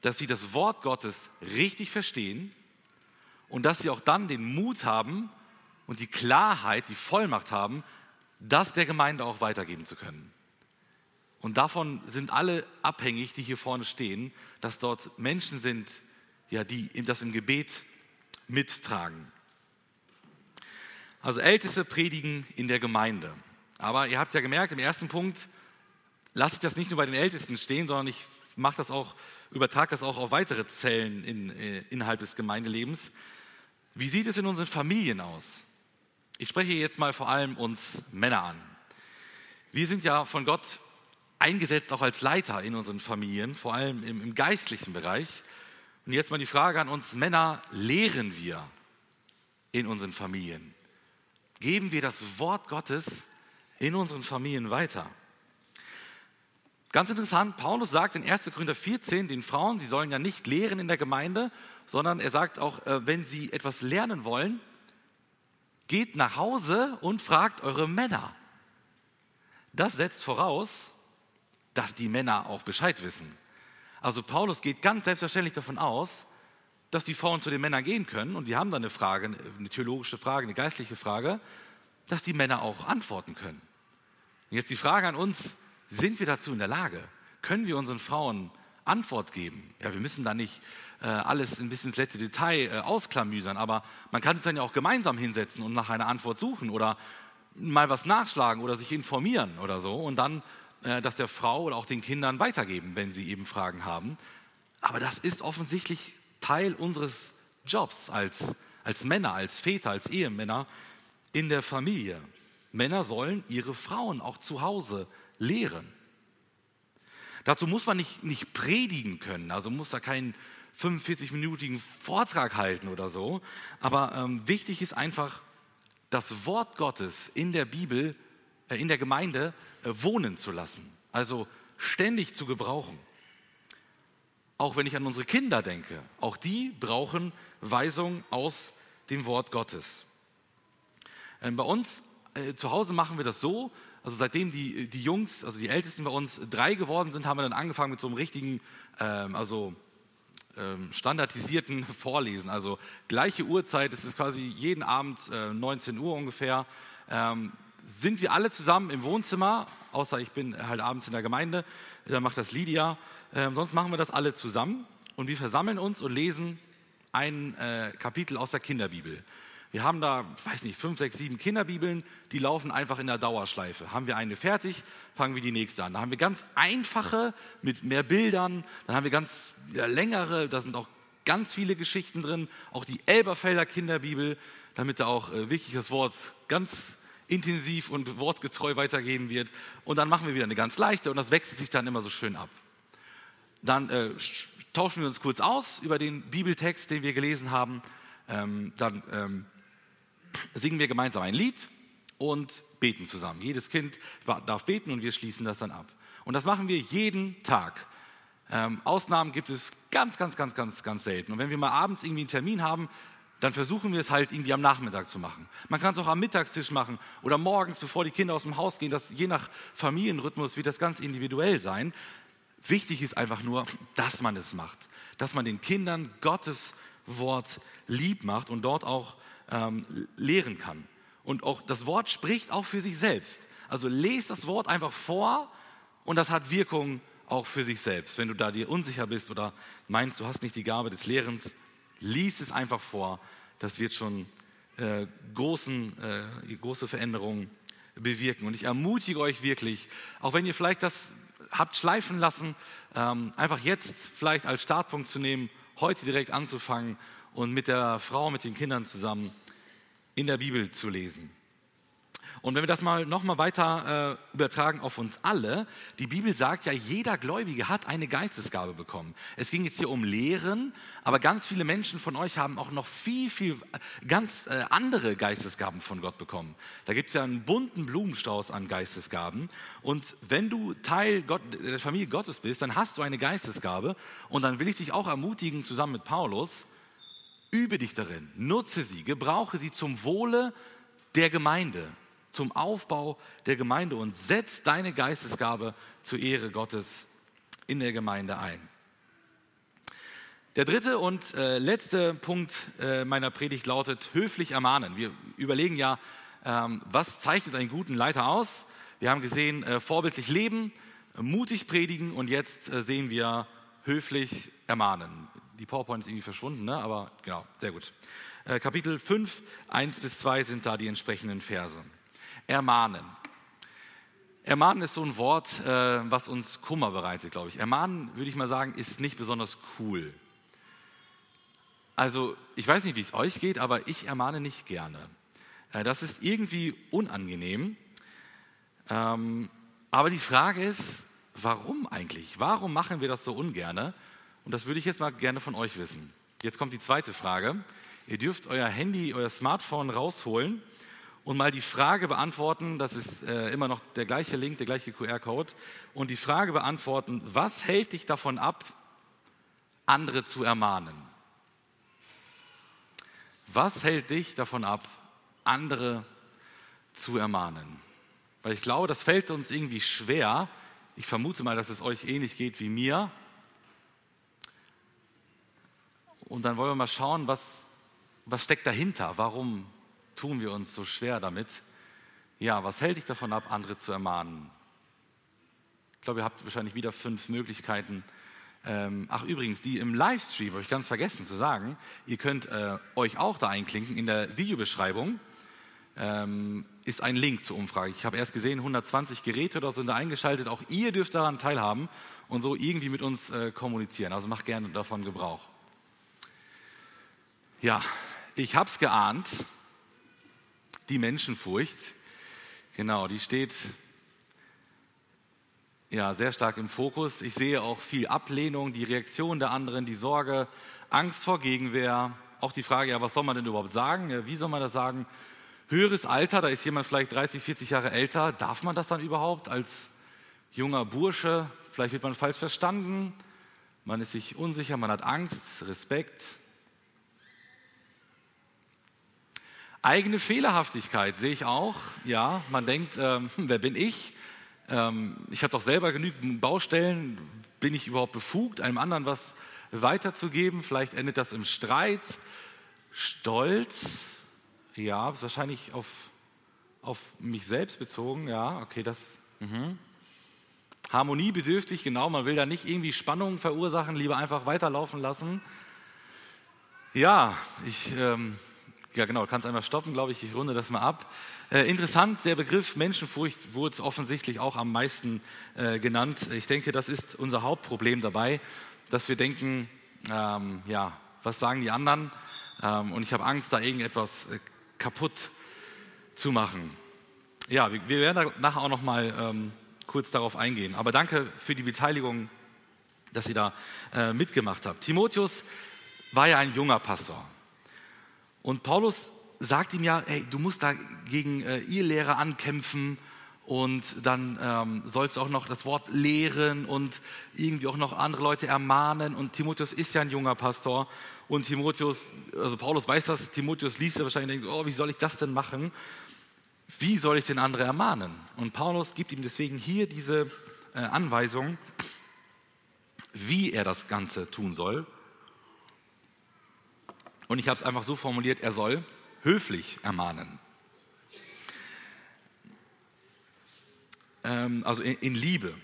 dass sie das Wort Gottes richtig verstehen und dass sie auch dann den Mut haben, und die Klarheit, die Vollmacht haben, das der Gemeinde auch weitergeben zu können. Und davon sind alle abhängig, die hier vorne stehen, dass dort Menschen sind, ja, die das im Gebet mittragen. Also Älteste predigen in der Gemeinde. Aber ihr habt ja gemerkt, im ersten Punkt lasse ich das nicht nur bei den Ältesten stehen, sondern ich mache das auch, übertrage das auch auf weitere Zellen in, äh, innerhalb des Gemeindelebens. Wie sieht es in unseren Familien aus? Ich spreche jetzt mal vor allem uns Männer an. Wir sind ja von Gott eingesetzt auch als Leiter in unseren Familien, vor allem im, im geistlichen Bereich. Und jetzt mal die Frage an uns Männer, lehren wir in unseren Familien? Geben wir das Wort Gottes in unseren Familien weiter? Ganz interessant, Paulus sagt in 1. Korinther 14 den Frauen, sie sollen ja nicht lehren in der Gemeinde, sondern er sagt auch, äh, wenn sie etwas lernen wollen, geht nach Hause und fragt eure Männer. Das setzt voraus, dass die Männer auch Bescheid wissen. Also Paulus geht ganz selbstverständlich davon aus, dass die Frauen zu den Männern gehen können und die haben dann eine Frage, eine theologische Frage, eine geistliche Frage, dass die Männer auch antworten können. Und jetzt die Frage an uns, sind wir dazu in der Lage? Können wir unseren Frauen Antwort geben? Ja, wir müssen da nicht äh, alles ein bisschen ins letzte Detail äh, ausklamüsern, aber man kann sich dann ja auch gemeinsam hinsetzen und nach einer Antwort suchen oder mal was nachschlagen oder sich informieren oder so und dann äh, das der Frau oder auch den Kindern weitergeben, wenn sie eben Fragen haben. Aber das ist offensichtlich Teil unseres Jobs als, als Männer, als Väter, als Ehemänner in der Familie. Männer sollen ihre Frauen auch zu Hause lehren. Dazu muss man nicht, nicht predigen können, also muss da keinen 45-minütigen Vortrag halten oder so. Aber ähm, wichtig ist einfach, das Wort Gottes in der Bibel, äh, in der Gemeinde äh, wohnen zu lassen. Also ständig zu gebrauchen. Auch wenn ich an unsere Kinder denke, auch die brauchen Weisung aus dem Wort Gottes. Ähm, bei uns äh, zu Hause machen wir das so, also seitdem die, die Jungs, also die Ältesten bei uns drei geworden sind, haben wir dann angefangen mit so einem richtigen, ähm, also standardisierten Vorlesen. Also gleiche Uhrzeit, es ist quasi jeden Abend äh, 19 Uhr ungefähr. Ähm, sind wir alle zusammen im Wohnzimmer, außer ich bin halt abends in der Gemeinde, da macht das Lydia. Ähm, sonst machen wir das alle zusammen und wir versammeln uns und lesen ein äh, Kapitel aus der Kinderbibel. Wir haben da, weiß nicht, fünf, sechs, sieben Kinderbibeln, die laufen einfach in der Dauerschleife. Haben wir eine fertig, fangen wir die nächste an. Da haben wir ganz einfache mit mehr Bildern, dann haben wir ganz ja, längere, da sind auch ganz viele Geschichten drin, auch die Elberfelder Kinderbibel, damit da auch äh, wirklich das Wort ganz intensiv und wortgetreu weitergehen wird. Und dann machen wir wieder eine ganz leichte und das wechselt sich dann immer so schön ab. Dann äh, tauschen wir uns kurz aus über den Bibeltext, den wir gelesen haben. Ähm, dann ähm, singen wir gemeinsam ein Lied und beten zusammen. Jedes Kind darf beten und wir schließen das dann ab. Und das machen wir jeden Tag. Ähm, Ausnahmen gibt es ganz, ganz, ganz, ganz, ganz selten. Und wenn wir mal abends irgendwie einen Termin haben, dann versuchen wir es halt irgendwie am Nachmittag zu machen. Man kann es auch am Mittagstisch machen oder morgens, bevor die Kinder aus dem Haus gehen. Das, je nach Familienrhythmus wird das ganz individuell sein. Wichtig ist einfach nur, dass man es macht, dass man den Kindern Gottes Wort lieb macht und dort auch ähm, lehren kann. Und auch das Wort spricht auch für sich selbst. Also lest das Wort einfach vor und das hat Wirkung auch für sich selbst. Wenn du da dir unsicher bist oder meinst, du hast nicht die Gabe des Lehrens, lies es einfach vor. Das wird schon äh, großen, äh, große Veränderungen bewirken. Und ich ermutige euch wirklich, auch wenn ihr vielleicht das habt schleifen lassen, ähm, einfach jetzt vielleicht als Startpunkt zu nehmen, heute direkt anzufangen und mit der Frau, mit den Kindern zusammen in der Bibel zu lesen. Und wenn wir das mal noch mal weiter äh, übertragen auf uns alle, die Bibel sagt ja, jeder Gläubige hat eine Geistesgabe bekommen. Es ging jetzt hier um Lehren, aber ganz viele Menschen von euch haben auch noch viel, viel ganz äh, andere Geistesgaben von Gott bekommen. Da gibt es ja einen bunten Blumenstrauß an Geistesgaben. Und wenn du Teil Gott, der Familie Gottes bist, dann hast du eine Geistesgabe. Und dann will ich dich auch ermutigen, zusammen mit Paulus, Übe dich darin, nutze sie, gebrauche sie zum Wohle der Gemeinde, zum Aufbau der Gemeinde und setz deine Geistesgabe zur Ehre Gottes in der Gemeinde ein. Der dritte und äh, letzte Punkt äh, meiner Predigt lautet höflich ermahnen. Wir überlegen ja, ähm, was zeichnet einen guten Leiter aus? Wir haben gesehen, äh, vorbildlich leben, mutig predigen und jetzt äh, sehen wir höflich ermahnen die PowerPoint ist irgendwie verschwunden, ne? aber genau, sehr gut. Äh, Kapitel 5, 1 bis 2 sind da die entsprechenden Verse. Ermahnen. Ermahnen ist so ein Wort, äh, was uns Kummer bereitet, glaube ich. Ermahnen, würde ich mal sagen, ist nicht besonders cool. Also, ich weiß nicht, wie es euch geht, aber ich ermahne nicht gerne. Äh, das ist irgendwie unangenehm. Ähm, aber die Frage ist, warum eigentlich? Warum machen wir das so ungerne? Und das würde ich jetzt mal gerne von euch wissen. Jetzt kommt die zweite Frage. Ihr dürft euer Handy, euer Smartphone rausholen und mal die Frage beantworten, das ist äh, immer noch der gleiche Link, der gleiche QR-Code, und die Frage beantworten, was hält dich davon ab, andere zu ermahnen? Was hält dich davon ab, andere zu ermahnen? Weil ich glaube, das fällt uns irgendwie schwer. Ich vermute mal, dass es euch ähnlich geht wie mir. Und dann wollen wir mal schauen, was, was steckt dahinter? Warum tun wir uns so schwer damit? Ja, was hält dich davon ab, andere zu ermahnen? Ich glaube, ihr habt wahrscheinlich wieder fünf Möglichkeiten. Ähm, ach, übrigens, die im Livestream, habe ich ganz vergessen zu sagen, ihr könnt äh, euch auch da einklinken. In der Videobeschreibung ähm, ist ein Link zur Umfrage. Ich habe erst gesehen, 120 Geräte oder so sind da eingeschaltet. Auch ihr dürft daran teilhaben und so irgendwie mit uns äh, kommunizieren. Also macht gerne davon Gebrauch. Ja, ich habe es geahnt. Die Menschenfurcht, genau, die steht ja sehr stark im Fokus. Ich sehe auch viel Ablehnung, die Reaktion der anderen, die Sorge, Angst vor Gegenwehr. Auch die Frage, ja, was soll man denn überhaupt sagen? Wie soll man das sagen? Höheres Alter, da ist jemand vielleicht 30, 40 Jahre älter. Darf man das dann überhaupt als junger Bursche? Vielleicht wird man falsch verstanden. Man ist sich unsicher, man hat Angst, Respekt. Eigene Fehlerhaftigkeit sehe ich auch. Ja, man denkt, ähm, wer bin ich? Ähm, ich habe doch selber genügend Baustellen. Bin ich überhaupt befugt, einem anderen was weiterzugeben? Vielleicht endet das im Streit. Stolz, ja, wahrscheinlich auf, auf mich selbst bezogen. Ja, okay, das. Mh. Harmoniebedürftig, genau. Man will da nicht irgendwie Spannungen verursachen, lieber einfach weiterlaufen lassen. Ja, ich ähm, ja genau, kannst einmal stoppen, glaube ich, ich runde das mal ab. Äh, interessant, der Begriff Menschenfurcht wurde offensichtlich auch am meisten äh, genannt. Ich denke, das ist unser Hauptproblem dabei, dass wir denken, ähm, ja, was sagen die anderen? Ähm, und ich habe Angst, da irgendetwas äh, kaputt zu machen. Ja, wir, wir werden nachher auch noch mal ähm, kurz darauf eingehen. Aber danke für die Beteiligung, dass ihr da äh, mitgemacht habt. Timotheus war ja ein junger Pastor. Und Paulus sagt ihm ja, hey, du musst da gegen äh, ihr Lehrer ankämpfen und dann ähm, sollst du auch noch das Wort lehren und irgendwie auch noch andere Leute ermahnen. Und Timotheus ist ja ein junger Pastor und Timotheus, also Paulus weiß das, Timotheus liest ja wahrscheinlich denkt, oh, wie soll ich das denn machen? Wie soll ich den anderen ermahnen? Und Paulus gibt ihm deswegen hier diese äh, Anweisung, wie er das Ganze tun soll. Und ich habe es einfach so formuliert, er soll höflich ermahnen. Ähm, also in, in, Liebe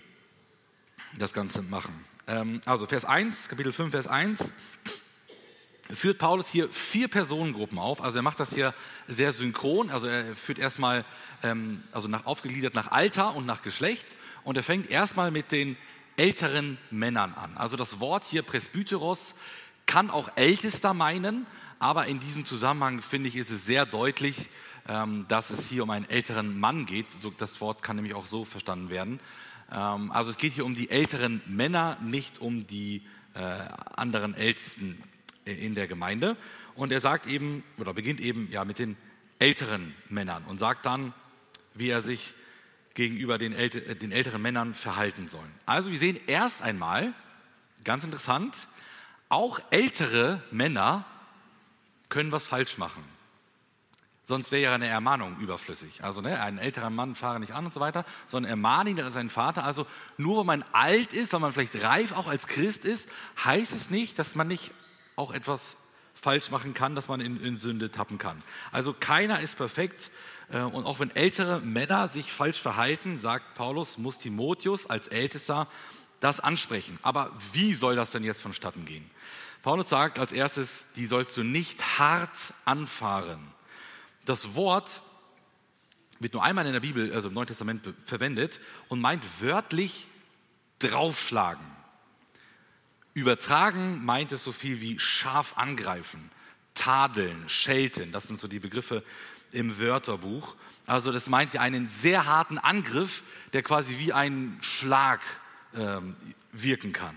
das Ganze machen. Ähm, also Vers 1, Kapitel 5, Vers 1 führt Paulus hier vier Personengruppen auf. Also er macht das hier sehr synchron. Also er führt erstmal ähm, also nach, aufgegliedert nach Alter und nach Geschlecht. Und er fängt erstmal mit den älteren Männern an. Also das Wort hier Presbyteros kann auch Ältester meinen, aber in diesem Zusammenhang finde ich, ist es sehr deutlich, ähm, dass es hier um einen älteren Mann geht. Das Wort kann nämlich auch so verstanden werden. Ähm, also es geht hier um die älteren Männer, nicht um die äh, anderen Ältesten in der Gemeinde. Und er sagt eben, oder beginnt eben ja mit den älteren Männern und sagt dann, wie er sich gegenüber den, älte, äh, den älteren Männern verhalten soll. Also wir sehen erst einmal, ganz interessant, auch ältere Männer können was falsch machen. Sonst wäre ja eine Ermahnung überflüssig. Also ne, ein älterer Mann fahre nicht an und so weiter, sondern ermahne ihn, der ist sein Vater. Also nur weil man alt ist, weil man vielleicht reif auch als Christ ist, heißt es nicht, dass man nicht auch etwas falsch machen kann, dass man in, in Sünde tappen kann. Also keiner ist perfekt. Äh, und auch wenn ältere Männer sich falsch verhalten, sagt Paulus, muss Timotheus als Ältester das ansprechen. Aber wie soll das denn jetzt vonstatten gehen? Paulus sagt als erstes, die sollst du nicht hart anfahren. Das Wort wird nur einmal in der Bibel, also im Neuen Testament, verwendet und meint wörtlich draufschlagen. Übertragen meint es so viel wie scharf angreifen, tadeln, schelten. Das sind so die Begriffe im Wörterbuch. Also das meint ja einen sehr harten Angriff, der quasi wie ein Schlag ähm, wirken kann.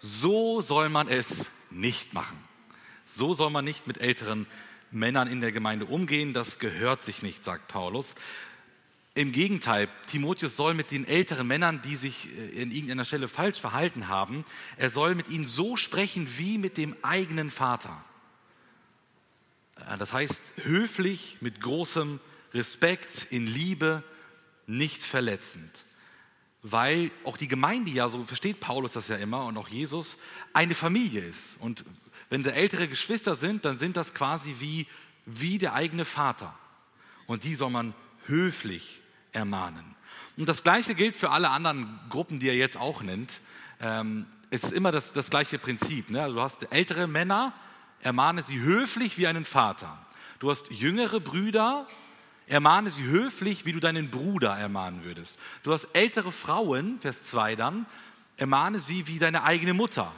So soll man es nicht machen. So soll man nicht mit älteren Männern in der Gemeinde umgehen. Das gehört sich nicht, sagt Paulus. Im Gegenteil, Timotheus soll mit den älteren Männern, die sich äh, in irgendeiner Stelle falsch verhalten haben, er soll mit ihnen so sprechen wie mit dem eigenen Vater. Äh, das heißt, höflich, mit großem Respekt, in Liebe, nicht verletzend weil auch die Gemeinde ja, so versteht Paulus das ja immer und auch Jesus, eine Familie ist. Und wenn da ältere Geschwister sind, dann sind das quasi wie, wie der eigene Vater. Und die soll man höflich ermahnen. Und das Gleiche gilt für alle anderen Gruppen, die er jetzt auch nennt. Ähm, es ist immer das, das gleiche Prinzip. Ne? Also du hast ältere Männer, ermahne sie höflich wie einen Vater. Du hast jüngere Brüder, Ermahne sie höflich, wie du deinen Bruder ermahnen würdest. Du hast ältere Frauen, Vers 2 dann, ermahne sie wie deine eigene Mutter,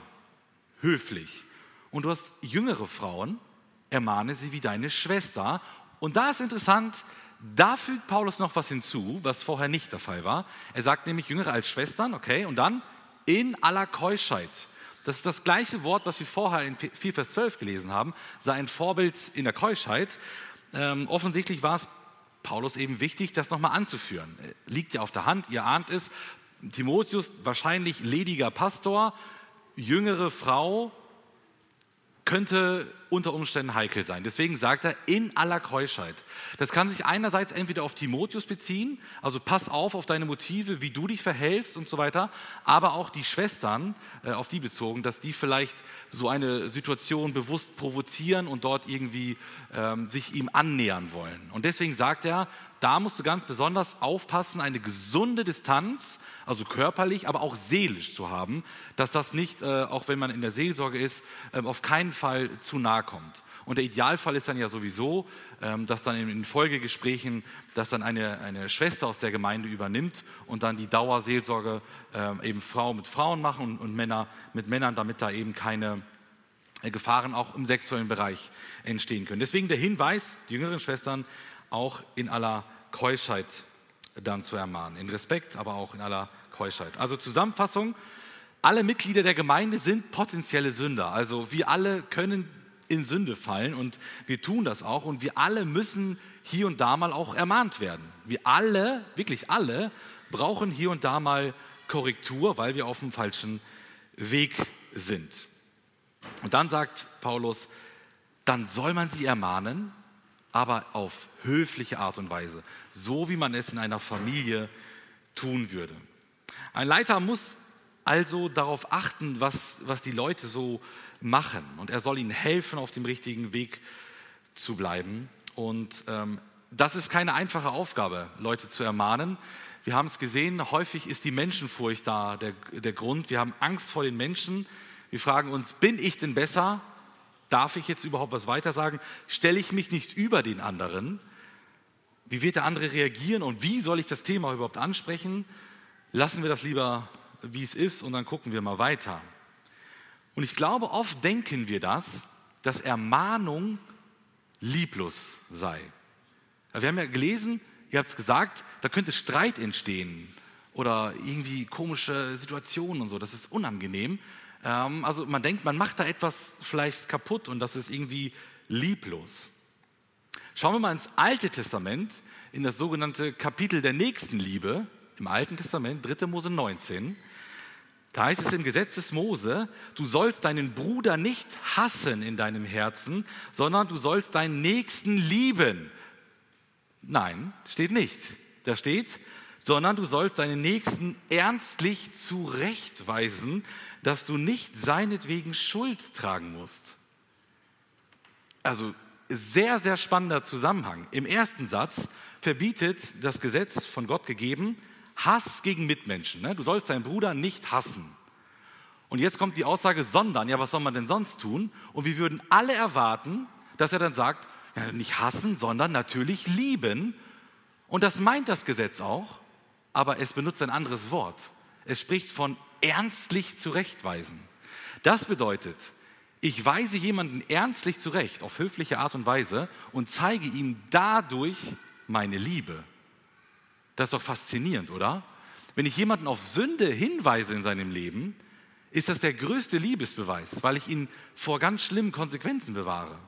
höflich. und du hast jüngere Frauen, ermahne sie wie deine Schwester. Und da ist interessant, da fügt Paulus noch was hinzu, was vorher nicht der Fall war. Er sagt nämlich Jüngere als Schwestern, okay, und dann in aller Keuschheit. Das ist das gleiche Wort, was wir vorher in 4 Vers 12 gelesen haben, sei ein Vorbild in der Keuschheit. Ähm, offensichtlich war es Paulus eben wichtig, das nochmal anzuführen. Liegt ja auf der Hand, ihr ahnt es. Timotheus, wahrscheinlich lediger Pastor, jüngere Frau, könnte unter Umständen heikel sein. Deswegen sagt er in aller Keuschheit. Das kann sich einerseits entweder auf Timotheus beziehen, also pass auf auf deine Motive, wie du dich verhältst und so weiter, aber auch die Schwestern, äh, auf die bezogen, dass die vielleicht so eine Situation bewusst provozieren und dort irgendwie ähm, sich ihm annähern wollen. Und deswegen sagt er, da musst du ganz besonders aufpassen, eine gesunde Distanz, also körperlich, aber auch seelisch zu haben, dass das nicht, äh, auch wenn man in der Seelsorge ist, äh, auf keinen Fall zu nahe kommt. Und der Idealfall ist dann ja sowieso, ähm, dass dann in Folgegesprächen, dass dann eine, eine Schwester aus der Gemeinde übernimmt und dann die Dauerseelsorge äh, eben Frauen mit Frauen machen und, und Männer mit Männern, damit da eben keine äh, Gefahren auch im sexuellen Bereich entstehen können. Deswegen der Hinweis, die jüngeren Schwestern auch in aller Keuschheit dann zu ermahnen. In Respekt, aber auch in aller Keuschheit. Also Zusammenfassung, alle Mitglieder der Gemeinde sind potenzielle Sünder. Also wir alle können in Sünde fallen und wir tun das auch und wir alle müssen hier und da mal auch ermahnt werden. Wir alle, wirklich alle, brauchen hier und da mal Korrektur, weil wir auf dem falschen Weg sind. Und dann sagt Paulus, dann soll man sie ermahnen, aber auf höfliche Art und Weise, so wie man es in einer Familie tun würde. Ein Leiter muss also darauf achten, was, was die Leute so machen und er soll ihnen helfen, auf dem richtigen Weg zu bleiben. Und ähm, das ist keine einfache Aufgabe, Leute zu ermahnen. Wir haben es gesehen, häufig ist die Menschenfurcht da der, der Grund. Wir haben Angst vor den Menschen. Wir fragen uns, bin ich denn besser? Darf ich jetzt überhaupt was weiter sagen? Stelle ich mich nicht über den anderen? Wie wird der andere reagieren und wie soll ich das Thema überhaupt ansprechen? Lassen wir das lieber, wie es ist, und dann gucken wir mal weiter. Und ich glaube, oft denken wir das, dass Ermahnung lieblos sei. Wir haben ja gelesen, ihr habt es gesagt, da könnte Streit entstehen oder irgendwie komische Situationen und so. Das ist unangenehm. Ähm, also man denkt, man macht da etwas vielleicht kaputt und das ist irgendwie lieblos. Schauen wir mal ins Alte Testament, in das sogenannte Kapitel der Nächstenliebe, im Alten Testament, 3. Mose 19. Da heißt es im Gesetz des Mose, du sollst deinen Bruder nicht hassen in deinem Herzen, sondern du sollst deinen Nächsten lieben. Nein, steht nicht. Da steht, sondern du sollst deinen Nächsten ernstlich zurechtweisen, dass du nicht seinetwegen Schuld tragen musst. Also sehr, sehr spannender Zusammenhang. Im ersten Satz verbietet das Gesetz von Gott gegeben Hass gegen Mitmenschen. Ne? Du sollst deinen Bruder nicht hassen. Und jetzt kommt die Aussage, sondern, ja, was soll man denn sonst tun? Und wir würden alle erwarten, dass er dann sagt, ja, nicht hassen, sondern natürlich lieben. Und das meint das Gesetz auch, aber es benutzt ein anderes Wort. Es spricht von ernstlich zurechtweisen. Das bedeutet, ich weise jemanden ernstlich zurecht, auf höfliche Art und Weise und zeige ihm dadurch meine Liebe. Das ist doch faszinierend, oder? Wenn ich jemanden auf Sünde hinweise in seinem Leben, ist das der größte Liebesbeweis, weil ich ihn vor ganz schlimmen Konsequenzen bewahre.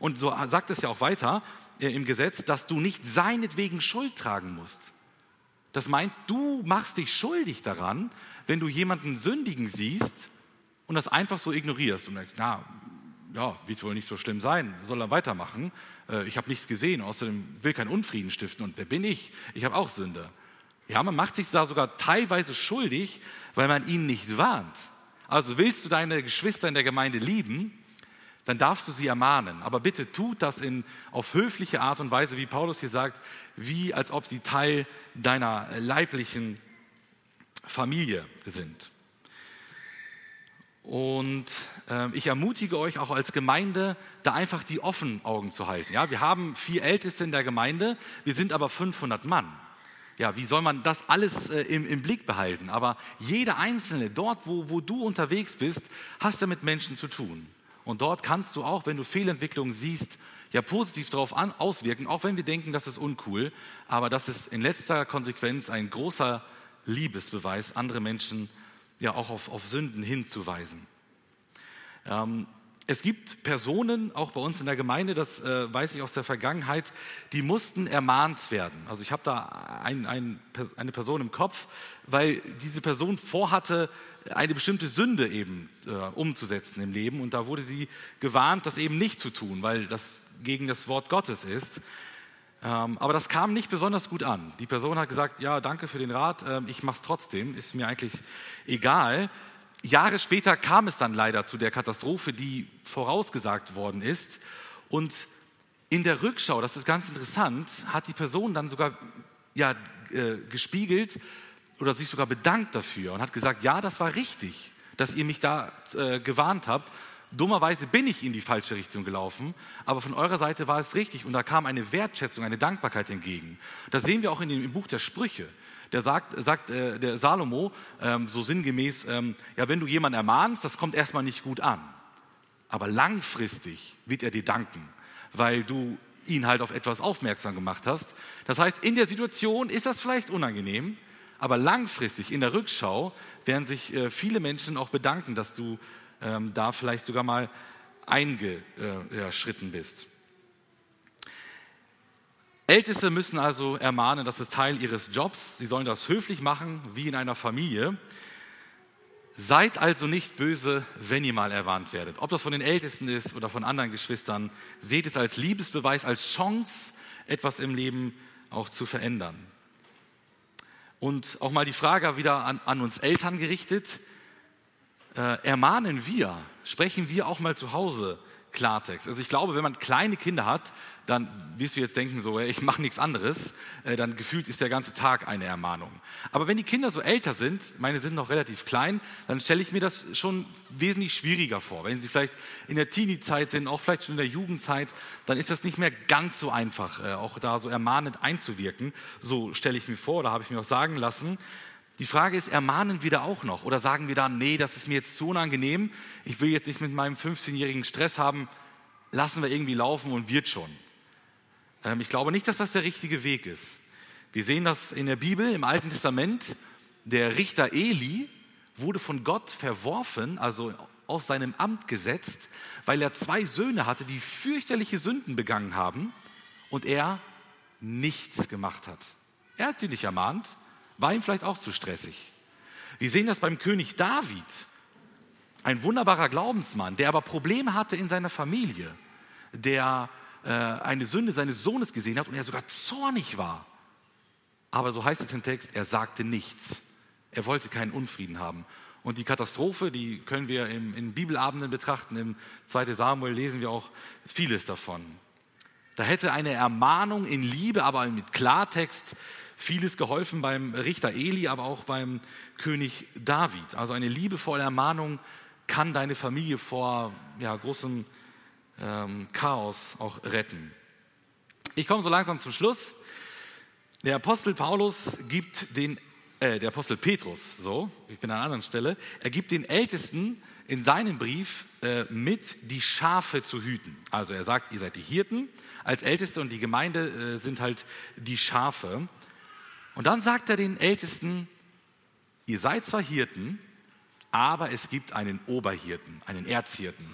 Und so sagt es ja auch weiter äh, im Gesetz, dass du nicht seinetwegen Schuld tragen musst. Das meint, du machst dich schuldig daran, wenn du jemanden sündigen siehst und das einfach so ignorierst und denkst, na, ja, wird wohl nicht so schlimm sein, soll er weitermachen. Äh, ich habe nichts gesehen, außerdem will kein Unfrieden stiften und wer bin ich? Ich habe auch Sünde. Ja, man macht sich da sogar teilweise schuldig, weil man ihn nicht warnt. Also willst du deine Geschwister in der Gemeinde lieben, dann darfst du sie ermahnen. Aber bitte tut das in, auf höfliche Art und Weise, wie Paulus hier sagt, wie als ob sie Teil deiner leiblichen Familie sind. Und ich ermutige euch auch als Gemeinde, da einfach die offenen Augen zu halten. Ja, wir haben vier Älteste in der Gemeinde, wir sind aber 500 Mann. Ja, wie soll man das alles äh, im, im, Blick behalten? Aber jeder Einzelne, dort, wo, wo du unterwegs bist, hast du mit Menschen zu tun. Und dort kannst du auch, wenn du Fehlentwicklungen siehst, ja positiv darauf auswirken, auch wenn wir denken, das ist uncool. Aber das ist in letzter Konsequenz ein großer Liebesbeweis, andere Menschen ja auch auf, auf Sünden hinzuweisen. Ähm, es gibt Personen, auch bei uns in der Gemeinde, das äh, weiß ich aus der Vergangenheit, die mussten ermahnt werden. Also ich habe da ein, ein, eine Person im Kopf, weil diese Person vorhatte, eine bestimmte Sünde eben äh, umzusetzen im Leben. Und da wurde sie gewarnt, das eben nicht zu tun, weil das gegen das Wort Gottes ist. Ähm, aber das kam nicht besonders gut an. Die Person hat gesagt, ja, danke für den Rat, äh, ich mache es trotzdem, ist mir eigentlich egal. Jahre später kam es dann leider zu der Katastrophe, die vorausgesagt worden ist. Und in der Rückschau, das ist ganz interessant, hat die Person dann sogar ja, äh, gespiegelt oder sich sogar bedankt dafür und hat gesagt, ja, das war richtig, dass ihr mich da äh, gewarnt habt. Dummerweise bin ich in die falsche Richtung gelaufen, aber von eurer Seite war es richtig und da kam eine Wertschätzung, eine Dankbarkeit entgegen. Das sehen wir auch in dem, im Buch der Sprüche der sagt, sagt äh, der Salomo ähm, so sinngemäß, ähm, ja, wenn du jemanden ermahnst, das kommt erstmal nicht gut an. Aber langfristig wird er dir danken, weil du ihn halt auf etwas aufmerksam gemacht hast. Das heißt, in der Situation ist das vielleicht unangenehm, aber langfristig in der Rückschau werden sich äh, viele Menschen auch bedanken, dass du ähm, da vielleicht sogar mal eingeschritten bist. Älteste müssen also ermahnen, das ist Teil ihres Jobs. Sie sollen das höflich machen, wie in einer Familie. Seid also nicht böse, wenn ihr mal erwarnt werdet. Ob das von den Ältesten ist oder von anderen Geschwistern, seht es als Liebesbeweis, als Chance, etwas im Leben auch zu verändern. Und auch mal die Frage wieder an, an uns Eltern gerichtet. Äh, ermahnen wir, sprechen wir auch mal zu Hause Klartext. Also ich glaube, wenn man kleine Kinder hat, dann wirst du jetzt denken, so, ich mache nichts anderes, äh, dann gefühlt ist der ganze Tag eine Ermahnung. Aber wenn die Kinder so älter sind, meine sind noch relativ klein, dann stelle ich mir das schon wesentlich schwieriger vor. Wenn sie vielleicht in der Teenie-Zeit sind, auch vielleicht schon in der Jugendzeit, dann ist das nicht mehr ganz so einfach, äh, auch da so ermahnend einzuwirken. So stelle ich mir vor, oder habe ich mir auch sagen lassen. Die Frage ist, ermahnen wir da auch noch? Oder sagen wir dann, nee, das ist mir jetzt zu unangenehm, ich will jetzt nicht mit meinem 15-jährigen Stress haben, lassen wir irgendwie laufen und wird schon. Ähm, ich glaube nicht, dass das der richtige Weg ist. Wir sehen das in der Bibel, im Alten Testament. Der Richter Eli wurde von Gott verworfen, also aus seinem Amt gesetzt, weil er zwei Söhne hatte, die fürchterliche Sünden begangen haben und er nichts gemacht hat. Er hat sie nicht ermahnt, war ihm vielleicht auch zu stressig. Wir sehen das beim König David, ein wunderbarer Glaubensmann, der aber Probleme hatte in seiner Familie, der äh, eine Sünde seines Sohnes gesehen hat und er sogar zornig war. Aber so heißt es im Text, er sagte nichts. Er wollte keinen Unfrieden haben. Und die Katastrophe, die können wir im, in Bibelabenden betrachten. Im 2. Samuel lesen wir auch vieles davon. Da hätte eine Ermahnung in Liebe, aber mit Klartext vieles geholfen beim Richter Eli, aber auch beim König David. Also eine liebevolle Ermahnung kann deine Familie vor ja, großem ähm, Chaos auch retten. Ich komme so langsam zum Schluss. Der Apostel Paulus gibt den, äh, der Apostel Petrus, so, ich bin an einer anderen Stelle, er gibt den Ältesten in seinem Brief äh, mit, die Schafe zu hüten. Also er sagt, ihr seid die Hirten als Älteste und die Gemeinde äh, sind halt die Schafe. Und dann sagt er den Ältesten, ihr seid zwar Hirten, aber es gibt einen Oberhirten, einen Erzhirten.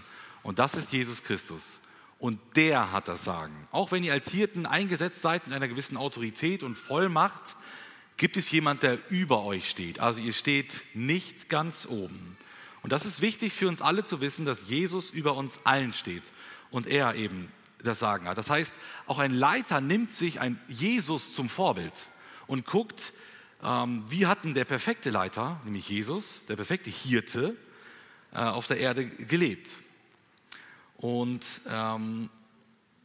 Und das ist Jesus Christus. Und der hat das Sagen. Auch wenn ihr als Hirten eingesetzt seid mit einer gewissen Autorität und Vollmacht, gibt es jemand, der über euch steht. Also ihr steht nicht ganz oben. Und das ist wichtig für uns alle zu wissen, dass Jesus über uns allen steht und er eben das Sagen hat. Das heißt, auch ein Leiter nimmt sich ein Jesus zum Vorbild und guckt, ähm, wie hat denn der perfekte Leiter, nämlich Jesus, der perfekte Hirte, äh, auf der Erde gelebt. Und ähm,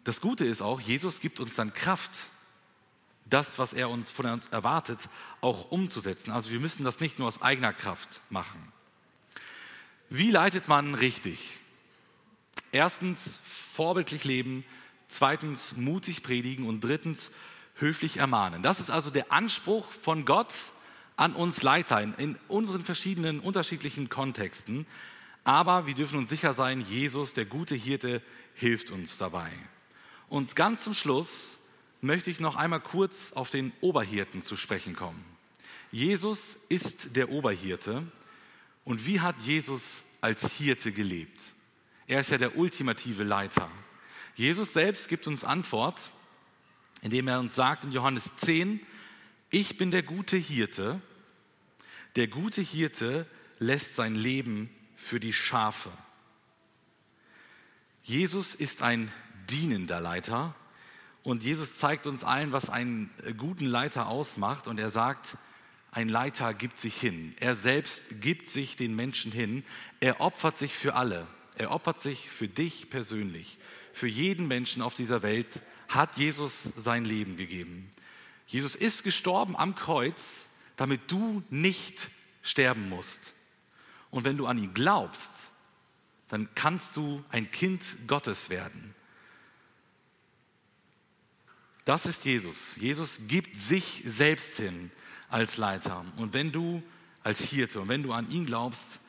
das Gute ist auch, Jesus gibt uns dann Kraft, das, was er uns von uns erwartet, auch umzusetzen. Also wir müssen das nicht nur aus eigener Kraft machen. Wie leitet man richtig? Erstens, vorbildlich leben. Zweitens, mutig predigen. Und drittens, höflich ermahnen. Das ist also der Anspruch von Gott an uns Leiter in, unseren verschiedenen unterschiedlichen Kontexten. Aber wir dürfen uns sicher sein, Jesus, der gute Hirte, hilft uns dabei. Und ganz zum Schluss möchte ich noch einmal kurz auf den Oberhirten zu sprechen kommen. Jesus ist der Oberhirte. Und wie hat Jesus als Hirte gelebt? Er ist ja der ultimative Leiter. Jesus selbst gibt uns Antwort, indem er uns sagt in Johannes 10, ich bin der gute Hirte. Der gute Hirte lässt sein Leben für die Schafe. Jesus ist ein dienender Leiter und Jesus zeigt uns allen, was einen guten Leiter ausmacht und er sagt, ein Leiter gibt sich hin. Er selbst gibt sich den Menschen hin. Er opfert sich für alle. Er opfert sich für dich persönlich. Für jeden Menschen auf dieser Welt hat Jesus sein Leben gegeben. Jesus ist gestorben am Kreuz, damit du nicht sterben musst. Und wenn du an ihn glaubst, dann kannst du ein Kind Gottes werden. Das ist Jesus. Jesus gibt sich selbst hin als Leiter. Und wenn du als Hirte und wenn du an ihn glaubst,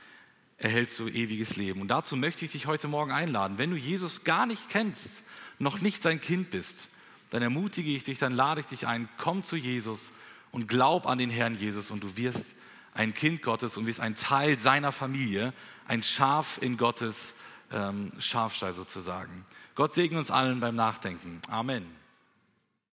erhältst du ewiges Leben. Und dazu möchte ich dich heute Morgen einladen. Wenn du Jesus gar nicht kennst, noch nicht sein Kind bist, dann ermutige ich dich, dann lade ich dich ein, komm zu Jesus und glaub an den Herrn Jesus und du wirst ein Kind Gottes und wirst ein Teil seiner Familie, ein Schaf in Gottes ähm, Schafstall sozusagen. Gott segne uns allen beim Nachdenken. Amen.